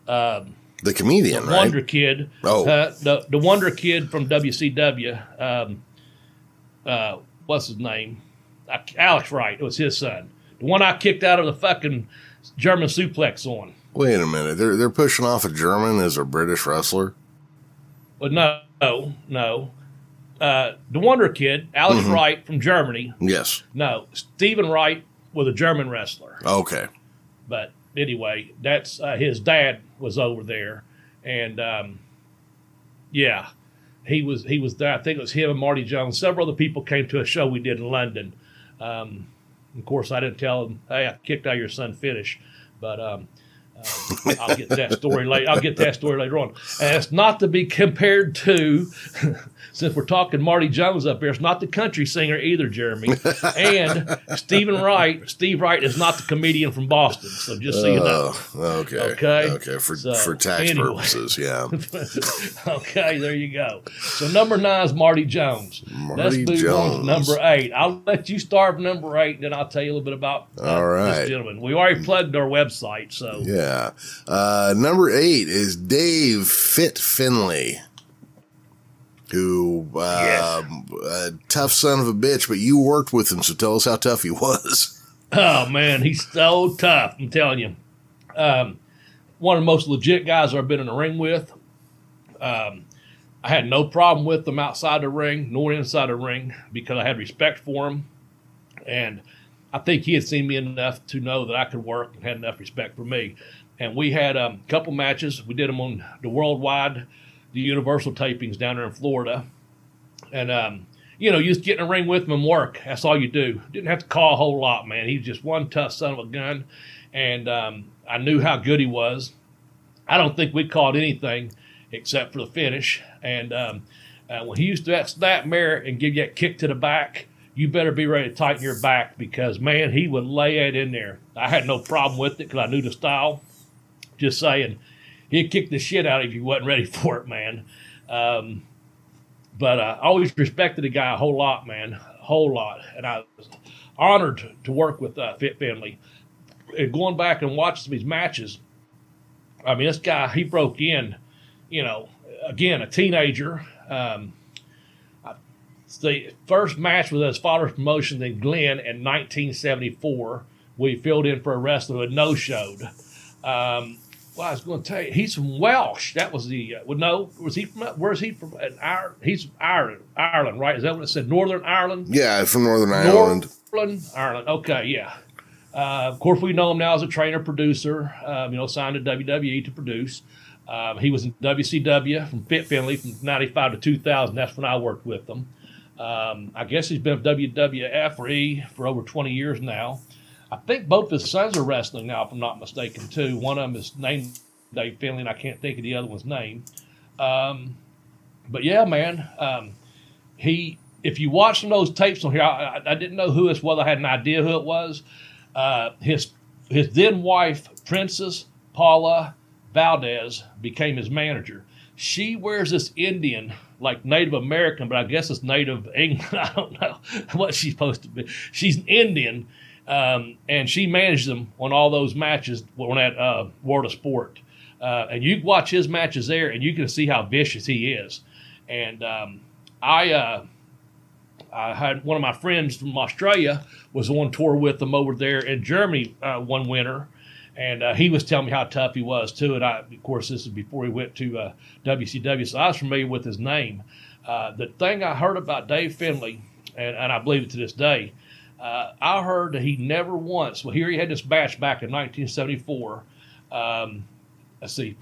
um, The comedian, right? Wonder Kid. Oh. Uh, the the Wonder Kid from WCW. Um, uh, what's his name? Uh, Alex Wright. It was his son. The one I kicked out of the fucking German suplex on. Wait a minute. They're, they're pushing off a German as a British wrestler? But no, no, no. Uh, the Wonder Kid, Alex Wright from Germany. Yes. No, Stephen Wright was a German wrestler. Okay. But anyway, that's uh, his dad was over there, and um, yeah, he was he was there. I think it was him and Marty Jones. Several other people came to a show we did in London. Um, of course, I didn't tell them, "Hey, I kicked out your son finish," but um, I'll get that story later. I'll get that story later on. And it's not to be compared to, since we're talking Marty Jones up here, it's not the country singer either, Jeremy. And Stephen Wright, Steve Wright is not the comedian from Boston. So just so you know. Oh, okay. Okay. Okay. For, So, for tax anyway. purposes. Yeah. [laughs] okay, there you go. So number nine is Marty Jones. Let's Marty move on to Jones. number eight. I'll let you start with number eight, and then I'll tell you a little bit about uh, All right. this gentleman. We already plugged our website, so Yeah. Uh, number eight is Dave Fit Finlay, who, uh, a tough son of a bitch, but you worked with him, so tell us how tough he [laughs] was. Oh man, he's so tough. I'm telling you. Um, one of the most legit guys I've been in the ring with. Um, I had no problem with him outside the ring nor inside the ring because I had respect for him, and I think he had seen me enough to know that I could work and had enough respect for me. And we had um, a couple matches. We did them on the worldwide, the Universal tapings down there in Florida, and um, you know, you just get in the ring with him and work. That's all you do. Didn't have to call a whole lot, man. He was just one tough son of a gun, and um, I knew how good he was. I don't think we called anything except for the finish. And um, uh, when he used to that snapmare and give you that kick to the back, you better be ready to tighten your back because man, he would lay it in there. I had no problem with it because I knew the style. Just saying, he'd kick the shit out if You wasn't ready [laughs] for it, man. Um, but uh, I always respected the guy a whole lot, man, a whole lot, and I was honored to work with uh, Fit Finlay. And going back and watching some of his matches, I mean, this guy he broke in, you know, again a teenager. Um, I- the first match with his father's promotion in Glenn in 1974. We filled in for a wrestler who had no showed. Um, well, I was going to tell you, he's from Welsh. That was the uh, well, no, was he from? Where's he from? An Ireland. He's Ireland, Ireland, right? Is that what it said? Northern Ireland. Yeah, from Northern Ireland. Northern Ireland. Okay, yeah. Uh, of course, we know him now as a trainer producer. Um, you know, signed to WWE to produce. Um, he was in WCW from Fit Finlay from '95 to 2000. That's when I worked with them. Um, I guess he's been with WWF or E for over 20 years now. I think both his sons are wrestling now, if I'm not mistaken, too. One of them is named Dave Finlay, and I can't think of the other one's name. Um, but yeah, man, um, he. If you watch some of those tapes on here, I, I, I didn't know who it was. I had an idea who it was. Uh, his his then wife, Princess Paula Valdez, became his manager. She wears this Indian like Native American, but I guess it's Native England. [laughs] I don't know what she's supposed to be. She's an Indian, um, and she managed them on all those matches on that uh, World of Sport. Uh, and you watch his matches there, and you can see how vicious he is. And um, I, uh, I had one of my friends from Australia was on tour with him over there in Germany uh, one winter, and uh, he was telling me how tough he was too. And I, of course, this is before he went to WCW, uh, so I was familiar with his name. The thing I heard about Dave Finlay, and, and I believe it to this day, uh, I heard that he never once. Well, here he had this match back in 1974. Um, let's see,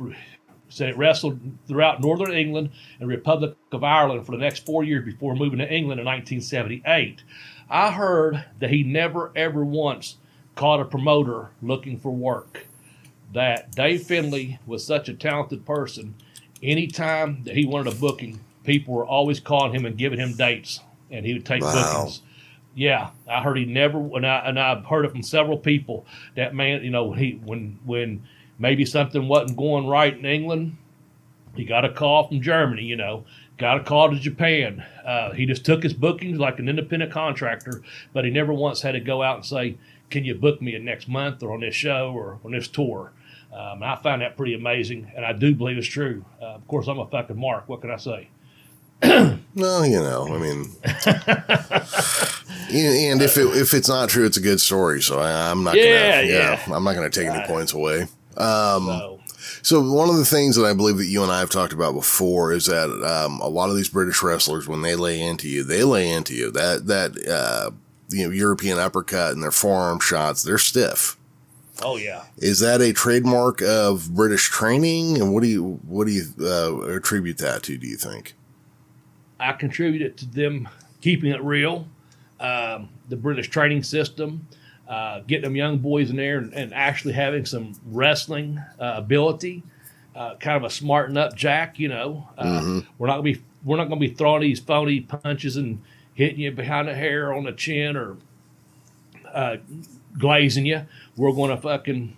said it wrestled throughout Northern England and Republic of Ireland for the next four years before moving to England in 1978. I heard that he never ever once caught a promoter looking for work. That Dave Finlay was such a talented person. Anytime that he wanted a booking, people were always calling him and giving him dates, and he would take wow. bookings. Yeah, I heard he never, and I and I've heard it from several people. That man, you know, he when when maybe something wasn't going right in England. He got a call from Germany, you know, got a call to Japan. Uh, he just took his bookings like an independent contractor, but he never once had to go out and say, Can you book me in next month or on this show or on this tour? Um, I find that pretty amazing, and I do believe it's true. Uh, of course, I'm a fucking mark. What can I say? [clears throat] no, you know, I mean, [laughs] and if it, if it's not true, it's a good story. So I, am not, yeah, gonna, yeah, yeah, I'm not going to take any points away. Um, so. so. one of the things that I believe that you and I have talked about before is that um, a lot of these British wrestlers, when they lay into you, they lay into you. That that uh, you know European uppercut and their forearm shots, they're stiff. Oh yeah. Is that a trademark of British training, and what do you what do you uh, attribute that to? Do you think? I contribute it to them keeping it real, um, the British training system, uh, getting them young boys in there and, and actually having some wrestling uh, ability, uh, kind of a smarten up Jack. You know, uh, mm-hmm. we're not gonna be we're not gonna be throwing these phony punches and hitting you behind the hair on the chin or uh, glazing you. We're gonna fucking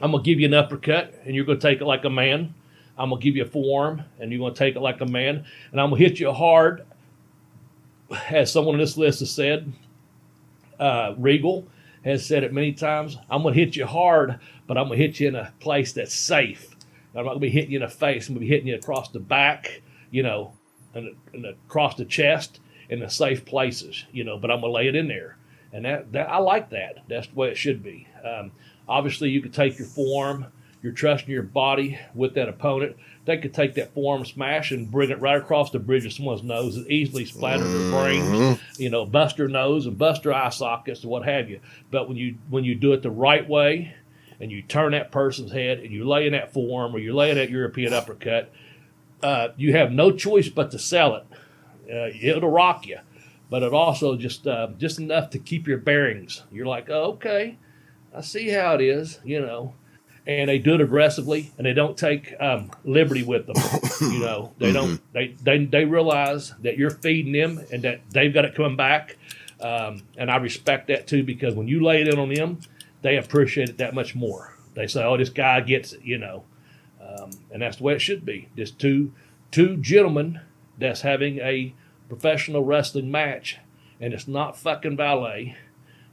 I'm gonna give you an uppercut and you're gonna take it like a man. I'm gonna give you a forearm and you're gonna take it like a man, and I'm gonna hit you hard. As someone on this list has said, uh, Regal has said it many times. I'm to hit you hard, but I'm to hit you in a place that's safe. I'm not to be hitting you in the face. I'm to be hitting you across the back, you know, and, and across the chest in the safe places, you know. But I'm to lay it in there, and that, that I like that. That's the way it should be. Um, obviously, you could take your form, you're trusting your body with that opponent they could take that forearm smash and bring it right across the bridge of someone's nose and easily splatter mm-hmm. their brains, you know, bust their nose and bust their eye sockets and what have you. But when you when you do it the right way and you turn that person's head and you lay in that forearm or you lay in that European uppercut, uh, you have no choice but to sell it. Uh, it'll rock you, but it also just uh, just enough to keep your bearings. You're like, oh, okay, I see how it is, you know and they do it aggressively and they don't take um, liberty with them. you know, [coughs] they don't. Mm-hmm. They, they they realize that you're feeding them and that they've got it coming back. Um, and I respect that too because when you lay it in on them, they appreciate it that much more. They say, "Oh, this guy gets it," you know, um, and that's the way it should be. Just two two gentlemen that's having a professional wrestling match, and it's not fucking ballet.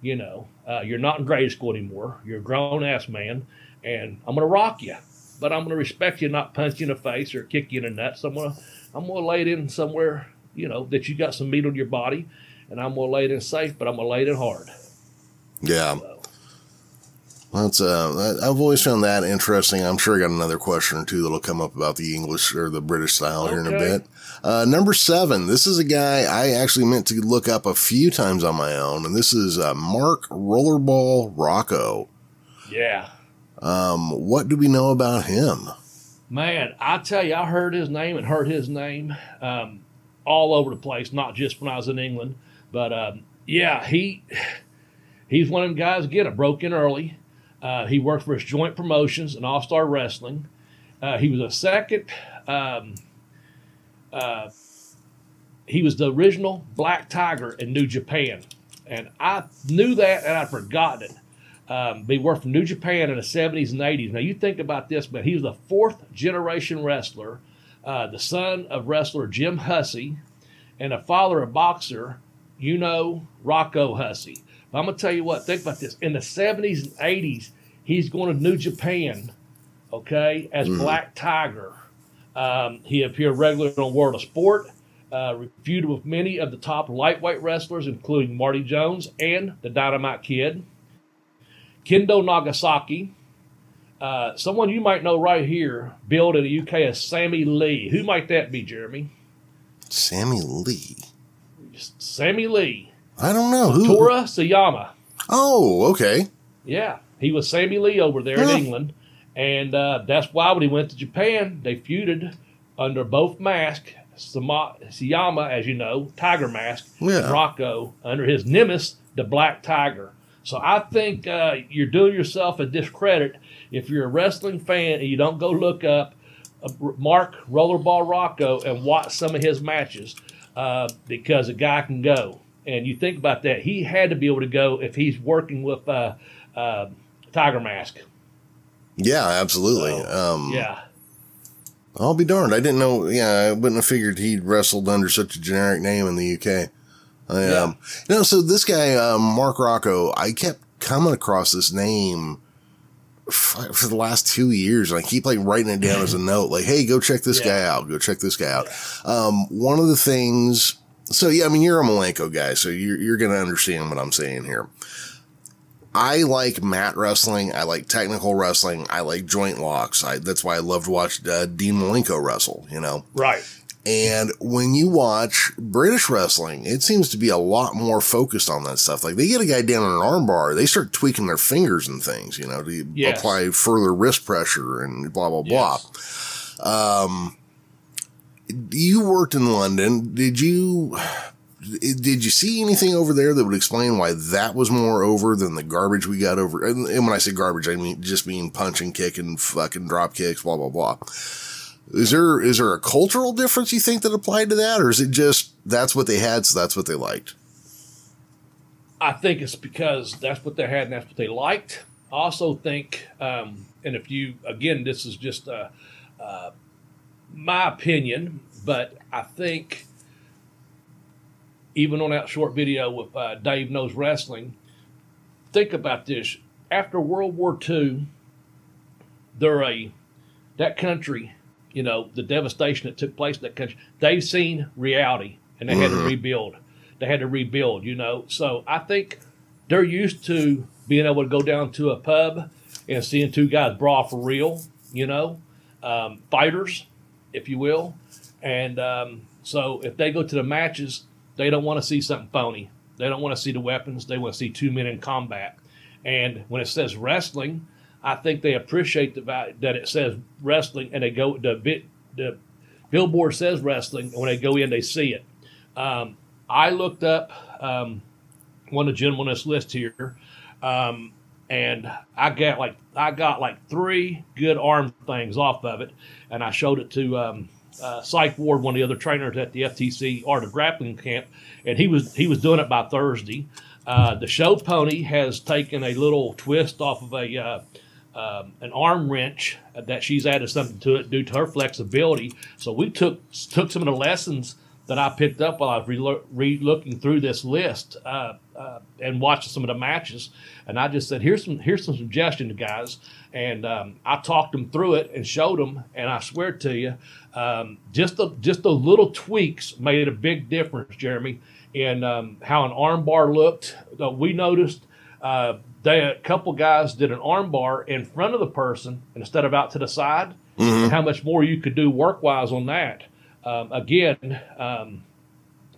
You know, uh, you're not in grade school anymore. You're a grown ass man and I'm going to rock you, but I'm going to respect you, not punch you in the face or kick you in the nuts. I'm to I'm to lay it in somewhere, you know, that you got some meat on your body, and I'm to lay it in safe, but I'm to lay it in hard. Yeah. So. That's uh, I've always found that interesting. I'm sure I got another question or two that'll come up about the English or the British style okay. here in a bit. Uh, number seven. This is a guy I actually meant to look up a few times on my own, and this is uh, Mark Rollerball Rocco. Yeah. Um, what do we know about him? Man, I tell you, I heard his name and heard his name um, all over the place, not just when I was in England. But um, yeah, he he's one of the guys. Again, I broke in early. Uh, he worked for his joint promotions and All Star Wrestling. Uh, he was a second. Um, uh, he was the original Black Tiger in New Japan, and I knew that and I'd forgotten it. Um, he worked for New Japan in the 70s and 80s. Now you think about this, but he was the fourth generation wrestler, uh, the son of wrestler Jim Hussey, and a father of boxer, you know, Rocco Hussey. But I'm gonna tell you what. Think about this. In the 70s and 80s, he's going to New Japan, okay, as Black Tiger. Um, he appeared regularly on World of Sport, uh, feuded with many of the top lightweight wrestlers, including Marty Jones and the Dynamite Kid. Kendo Nagasaki, uh, someone you might know right here, billed in the UK as Sammy Lee. Who might that be, Jeremy? Sammy Lee. Sammy Lee. I don't know who. Tora Sayama. Oh, okay. Yeah, he was Sammy Lee over there Huh. in England, and uh, that's why when he went to Japan, they feuded under both masks. Sama- Siyama, as you know, Tiger Mask, Yeah. Rocco under his nemesis, the Black Tiger. So I think uh, you're doing yourself a discredit if you're a wrestling fan and you don't go look up uh, Mark Rollerball Rocco and watch some of his matches uh, because a guy can go. And you think about that, he had to be able to go if he's working with uh, uh, Tiger Mask. Yeah, absolutely. So, um, Yeah. I'll be darned. I didn't know. Yeah, I wouldn't have figured he'd wrestled under such a generic name in the UK. I, Yeah. um, you know, so this guy, um, Mark Rocco, I kept coming across this name for the last two years, and I keep like writing it down as a [laughs] note, like, "Hey, go check this Yeah. guy out. Go check this guy out." Um, one of the things. So yeah, I mean, you're a Malenko guy, so you're you're gonna understand what I'm saying here. I like mat wrestling. I like technical wrestling. I like joint locks. I, that's why I love to watch uh, Dean Malenko wrestle, you know. Right. And when you watch British wrestling, it seems to be a lot more focused on that stuff. Like they get a guy down in an armbar, they start tweaking their fingers and things, you know, to Yes. apply further wrist pressure and blah, blah, blah. Um, you worked in London. Did you, did you see anything over there that would explain why that was more over than the garbage we got over? And, and when I say garbage, I mean just mean punch and kick and fucking drop kicks, blah blah blah. Is there is there a cultural difference you think that applied to that, or is it just that's what they had, so that's what they liked? I think it's because that's what they had and that's what they liked. I also think, um, and if you, again, this is just uh, uh, my opinion, but I think even on that short video with uh, Dave Knows Wrestling, think about this. After World War II, they're a, that country, you know, the devastation that took place in that country, they've seen reality and they had to rebuild. They had to rebuild, you know. So I think they're used to being able to go down to a pub and seeing two guys brawl for real, you know, um, fighters, if you will. And um, so if they go to the matches, they don't want to see something phony. They don't want to see the weapons. They want to see two men in combat. And when it says wrestling, I think they appreciate the value that it says wrestling, and they go the bit the billboard says wrestling, and when they go in, they see it. Um, I looked up um, one of the gentlemen on this list here, um, and I got like I got like three good arm things off of it, and I showed it to um, uh, Psych Ward, one of the other trainers at the FTC Art of Grappling camp, and he was he was doing it by Thursday. Uh, the show pony has taken a little twist off of a uh, um, an arm wrench that she's added something to it due to her flexibility. So we took took some of the lessons that I picked up while I was re- looking through this list uh, uh, and watching some of the matches, and I just said, "Here's some here's some suggestions, guys." And um, I talked them through it and showed them, and I swear to you, um, just the just those little tweaks made a big difference, Jeremy, in um, how an armbar looked. Uh, we noticed uh, they a couple guys did an armbar in front of the person instead of out to the side, and how much more you could do work wise on that. Um, again, um,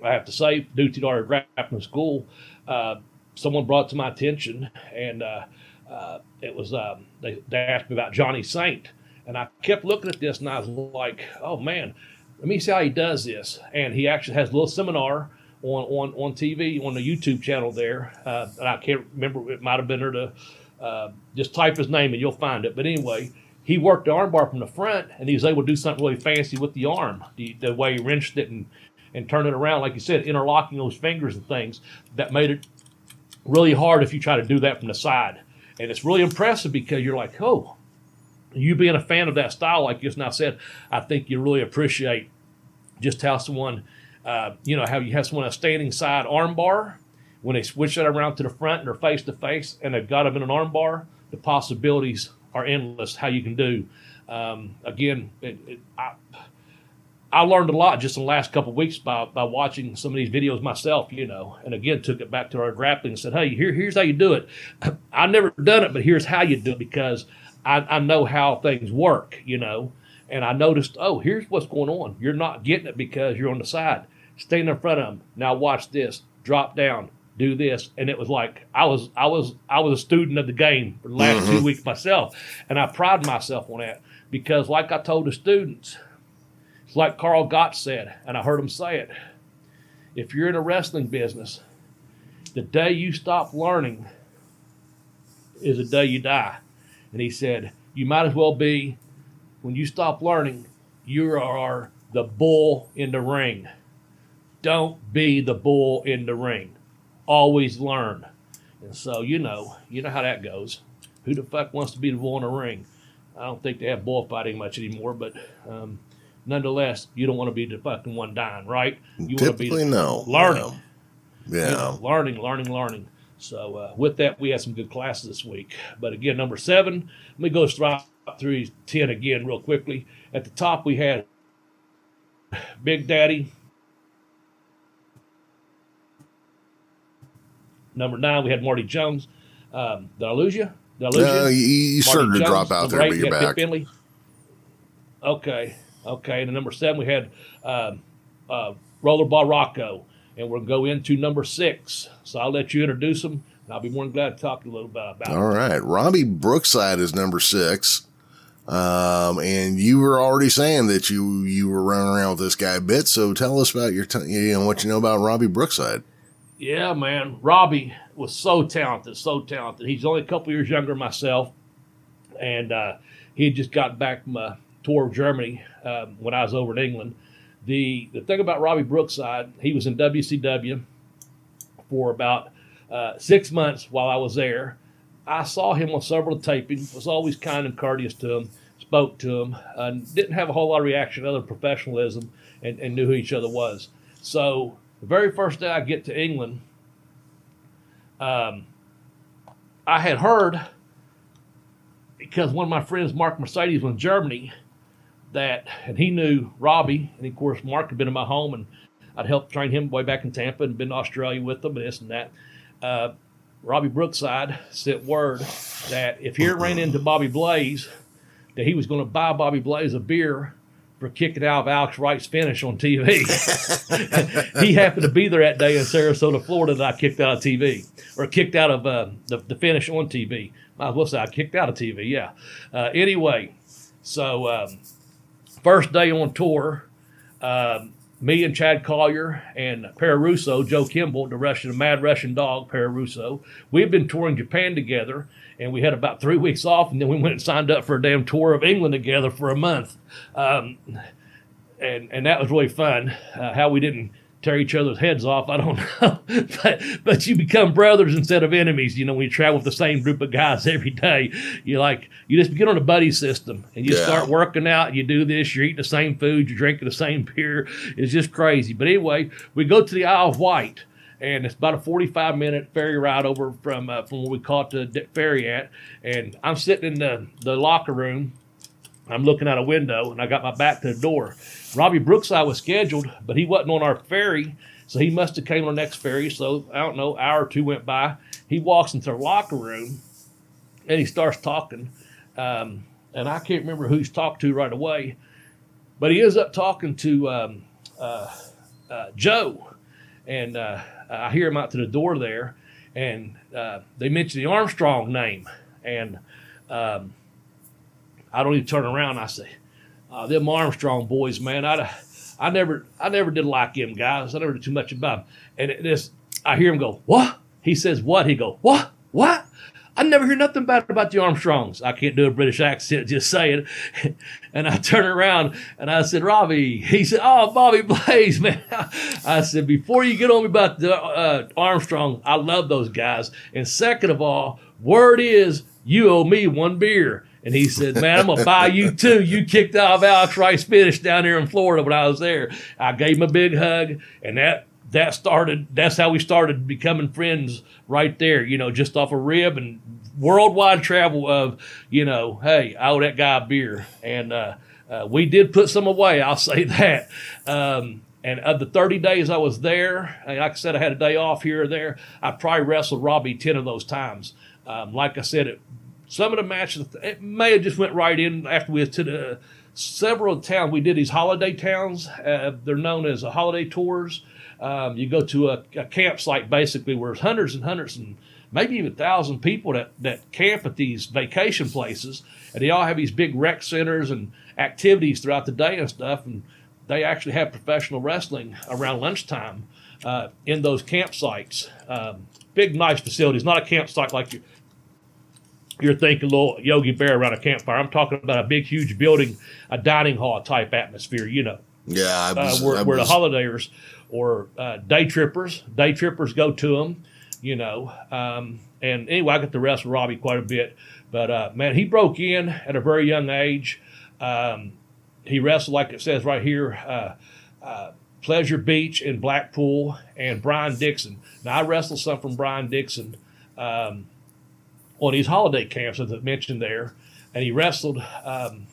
I have to say, due to our grappling school, uh, someone brought to my attention, and uh, uh, it was um, they, they asked me about Johnny Saint, and I kept looking at this, and I was like, oh man, let me see how he does this. And he actually has a little seminar on on, on TV on the YouTube channel there. Uh, and I can't remember; it might have been there to uh, just type his name and you'll find it. But anyway, he worked the armbar from the front, and he was able to do something really fancy with the arm. The, the way he wrenched it and and turned it around, like you said, interlocking those fingers and things that made it really hard if you try to do that from the side. And it's really impressive because you're like, oh, you being a fan of that style, like you just now said, I think you really appreciate just how someone, uh, you know, how you have someone a standing side armbar. When they switch that around to the front and they're face to face and they've got them in an armbar, the possibilities are endless. How you can do. Um, again, it, it, I, I learned a lot just in the last couple weeks by, by watching some of these videos myself, you know, and again took it back to our grappling and said, hey, here, here's how you do it. [laughs] I've never done it, but here's how you do it because I, I know how things work, you know. And I noticed, oh, here's what's going on. You're not getting it because you're on the side. Stand in front of them. Now watch this. Drop down. Do this. And it was like I was I was I was a student of the game for the last mm-hmm. two weeks myself. And I pride myself on that. Because like I told the students, it's like Karl Gotch said, and I heard him say it. If you're in a wrestling business, the day you stop learning is the day you die. And he said, You might as well be, when you stop learning, you are the bull in the ring. Don't be the bull in the ring. Always learn. And so, you know, you know how that goes. Who the fuck wants to be the bull in the ring? I don't think they have bullfighting much anymore, but um, nonetheless, you don't want to be the fucking one dying, right? You Typically, want to be no. learning. No. Yeah. You know, learning, learning, learning. So uh, with that, we had some good classes this week. But again, number seven, let me go straight through 10 again real quickly. At the top, we had Big Daddy. Number nine, we had Marty Jones. Um, did I lose you? Did I lose no, you? you started to drop out there, eight, but you're back. Finlay. Okay, okay. And number seven, we had um, uh, Rollerball Rocco and we'll go into number six. So I'll let you introduce them, and I'll be more than glad to talk a little bit about. All right, Robbie Brookside is number six, um, and you were already saying that you you were running around with this guy a bit. So tell us about your t- you know what you know about Robbie Brookside. Yeah, man, Robbie was so talented, so talented. He's only a couple years younger than myself, and uh, he had just got back from a tour of Germany um, when I was over in England the the thing about Robbie Brookside, he was in WCW for about uh, six months while I was there. I saw him on several tapings. Was always kind and courteous to him. Spoke to him. Uh, didn't have a whole lot of reaction other professionalism, and, and knew who each other was. So the very first day I get to England, um, I had heard because one of my friends, Mark Mercedes, was in Germany that, and he knew Robbie, and of course Mark had been in my home, and I'd helped train him way back in Tampa, and been to Australia with them, and this and that. Uh, Robbie Brookside sent word that if he ran into Bobby Blaze, that he was going to buy Bobby Blaze a beer for kicking out of Alex Wright's finish on TV. [laughs] he happened to be there that day in Sarasota, Florida, that I kicked out of TV or kicked out of uh, the, the finish on TV. Might as well say I kicked out of TV, yeah. Uh, anyway, so um, first day on tour, uh, me and Chad Collyer and Russo, Joe Kimball, the Russian, the Mad Russian Dog, Russo, we've been touring Japan together, and we had about three weeks off, and then we went and signed up for a damn tour of England together for a month, um, and and that was really fun. Uh, how we didn't tear each other's heads off. I don't [laughs] know, but but you become brothers instead of enemies. You know, when you travel with the same group of guys [laughs] every day, you like you just get on a buddy system and you yeah. start working out. You do this. You're eating the same food. You're drinking the same beer. It's just crazy. But anyway, we go to the Isle of Wight. And it's about a 45 minute ferry ride over from uh, from where we caught the ferry at. And I'm sitting in the, the locker room I'm looking out a window and I got my back to the door. Robbie Brookside was scheduled, but he wasn't on our ferry, so he must have came on the next ferry. So I don't know, hour or two went by. He walks into the locker room and he starts talking. Um, and I can't remember who he's talked to right away, but he ends up talking to um, uh, uh, Joe. And uh, I hear him out to the door there, and uh, they mention the Armstrong name. And um, I don't even turn around. I say, uh, them Armstrong boys, man, I'd I never, I never did like him, guys. I never did too much about him. And this, I hear him go, "What?" He says, "What?" He go, "What? What?" I never hear nothing bad about the Armstrongs. I can't do a British accent, just saying. It. [laughs] And I turn around and I said, Robbie. He said, Oh, Bobby Blaze, [laughs] man. I said, Before you get on me about the uh, Armstrong, I love those guys. And second of all, word is you owe me one beer. And he said, Man, I'm going to buy you two. You kicked off Alex Wright's Finish down here in Florida when I was there. I gave him a big hug, and that that started that's how we started becoming friends right there you know just off a rib and worldwide travel of you know hey i owe that guy a beer. And uh, uh, we did put some away i'll [laughs] say that. Um, and of the 30 days i was there like i said i had a day off here or there i probably wrestled robbie 10 of those times. Um, like i said it, some of the matches it may have just went right in after we to the several towns we did these holiday towns uh, they're known as holiday tours um, you go to a, a, campsite basically where there's hundreds and hundreds and maybe even a thousand people that, that camp at these vacation places, and they all have these big rec centers and activities throughout the day and stuff. And they actually have professional wrestling around lunchtime uh, in those campsites. Um, big, nice facilities, not a campsite like you. You're thinking little Yogi Bear around a campfire. I'm talking about a big, huge building, a dining hall type atmosphere, you know. Yeah, was, uh, where, where the holidayers or uh, day trippers. Day trippers go to them, you know. Um, and anyway, I got to wrestle Robbie quite a bit. But uh, man, he broke in at a very young age. Um, he wrestled, like it says right here, uh, uh Pleasure Beach in Blackpool and Brian Dixon. Now, I wrestled some from Brian Dixon um, on these holiday camps, as I mentioned there. And he wrestled. Um,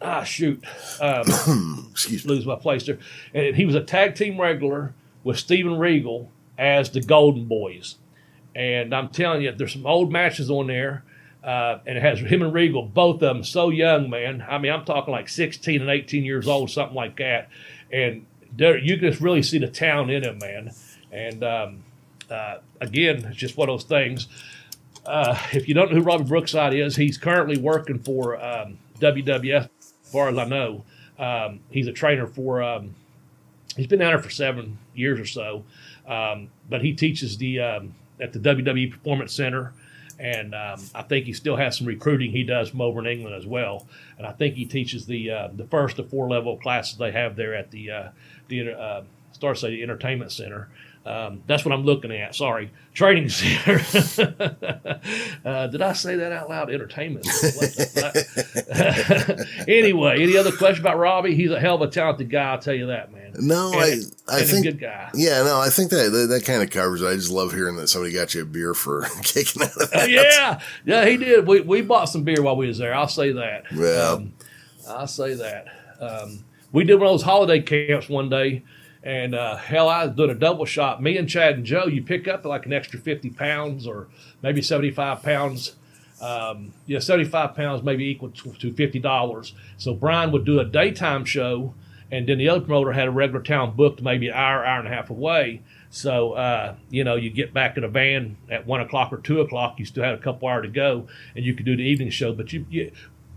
ah shoot, um, [coughs] excuse me, lose my place there. And he was a tag team regular with Steven Regal as the Golden Boys. And I'm telling you, there's some old matches on there. Uh, and it has him and Regal, both of them so young, man. I mean, I'm talking like 16 and 18 years old, something like that. And there, you can just really see the town in him, man. And um, uh, again, it's just one of those things. Uh, if you don't know who Robbie Brookside is, he's currently working for um, WWF as far as I know. Um, he's a trainer for. Um, he's been down there for seven years or so, um, but he teaches the um, at the WWE Performance Center, and um, I think he still has some recruiting he does from over in England as well. And I think he teaches the uh, the first to four level classes they have there at the uh, the uh, Star City Entertainment Center. Um, that's what I'm looking at. Sorry, training center. [laughs] uh, did I say that out loud? Entertainment. [laughs] anyway, any other question about Robbie? He's a hell of a talented guy. I'll tell you that, man. No, and, I, I think good guy. Yeah, no, I think that that, that kind of covers. it. I just love hearing that somebody got you a beer for [laughs] kicking out of that. Uh, yeah, yeah, he did. We we bought some beer while we was there. I'll say that. Yeah, um, I'll say that. Um, we did one of those holiday camps one day and uh, hell, I was doing a double shot. Me and Chad and Joe, you pick up like an extra 50 pounds or maybe 75 pounds. Um, yeah, 75 pounds maybe equal to, to $50. So Brian would do a daytime show, and then the other promoter had a regular town booked maybe an hour, hour and a half away. So, uh, you know, you get back in a van at one o'clock or two o'clock, you still had a couple hours to go, and you could do the evening show. But you, you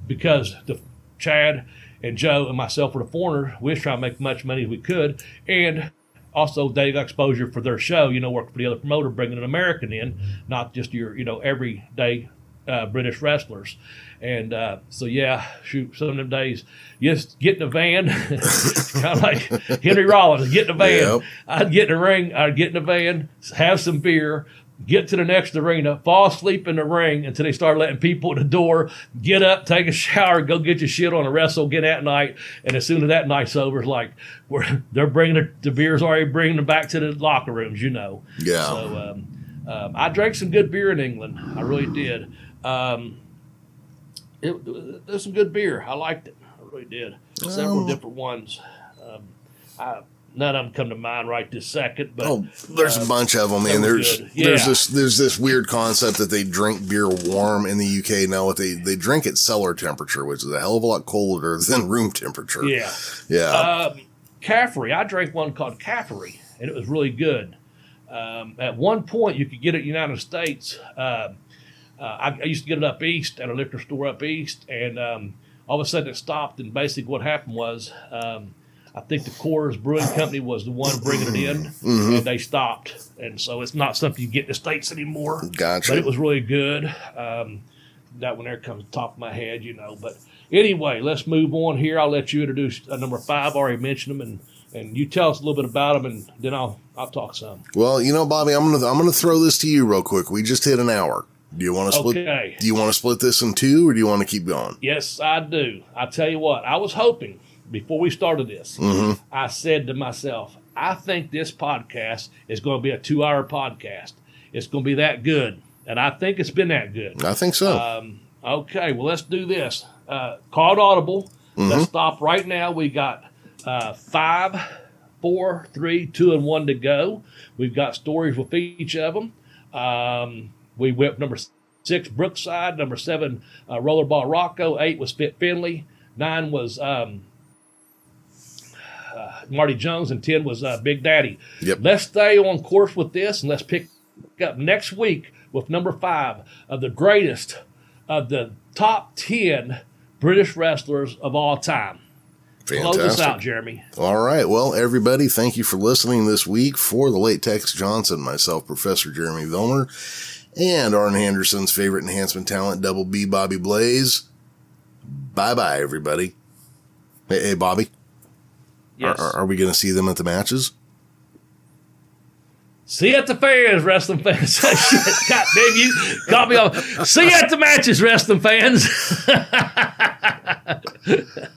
because the Chad and Joe and myself were the foreigner. We was trying to make as much money as we could, and also they got exposure for their show. You know, working for the other promoter, bringing an American in, not just your you know everyday uh, British wrestlers. And uh, so yeah, shoot, some of them days, just get in a van, [laughs] kind of like Henry Rollins, get in a van. Yep. I'd get in the ring, I'd get in the van, have some beer, get to the next arena, fall asleep in the ring until they start letting people at the door get up, take a [laughs] shower, go get your shit on a wrestle again at night. And as soon as that night's over, it's like we're, [laughs] they're bringing the, the beers already bringing them back to the locker rooms, you know. Yeah. So um, um, I drank some good beer in England. I really did. Um, it, there's some good beer. I liked it. I really did. Several different ones. Um, I none of them come to mind right this second. But oh, there's uh, a bunch of them, and there's yeah. there's this there's this weird concept that they drink beer warm in the UK now. What they they drink at cellar temperature, which is a hell of a lot colder [laughs] than room temperature. Yeah, yeah. Um, Caffrey, I drank one called Caffrey, and it was really good. Um, at one point, you could get it in the United States. Uh, uh, I, I, used to get it up east at a liquor store up east, and um, all of a sudden it stopped, and basically what happened was. Um, I think the Coors Brewing Company was the one bringing it in, Mm-hmm. and they stopped, and so it's not something you get in the states anymore. Gotcha. But it was really good. Um, that one there comes top of my head, you know. But anyway, let's move on here. I'll let you introduce uh, number five. I already mentioned them, and and you tell us a little bit about them, and then I'll I'll talk some. Well, you know, Bobby, I'm gonna I'm gonna throw this to you real quick. We just hit an hour. Do you want to split? Okay. Do you want to split this in two, or do you want to keep going? Yes, I do. I tell you what, I was hoping before we started this, I said to myself, I think this podcast is going to be a two hour podcast. It's going to be that good. And I think it's been that good. I think so. Um, okay, well, let's do this. Uh, called Audible. Let's stop right now. We got uh, five, four, three, two, and one to go. We've got stories with each of them. Um, we went number six, Brookside. Number seven, uh, Rollerball Rocco. Eight was Fit Finlay. Nine was um, Marty Jones, and ten was uh, Big Daddy. Yep. Let's stay on course with this, and let's pick up next week with number five of the greatest of the top ten British wrestlers of all time. Close us Fantastic. out, Jeremy. All right. Well, everybody, thank you for listening this week. For the late Tex Johnson, myself, Professor Jeremy Vilmer, and Arn Anderson's favorite enhancement talent, Double B Bobby Blaze. Bye bye, everybody. Hey, hey Bobby, Yes. are, are we going to see them at the matches? See you at the fairs, wrestling fans. [laughs] Shit, God damn you. Caught me off. See you at the matches, wrestling fans. [laughs]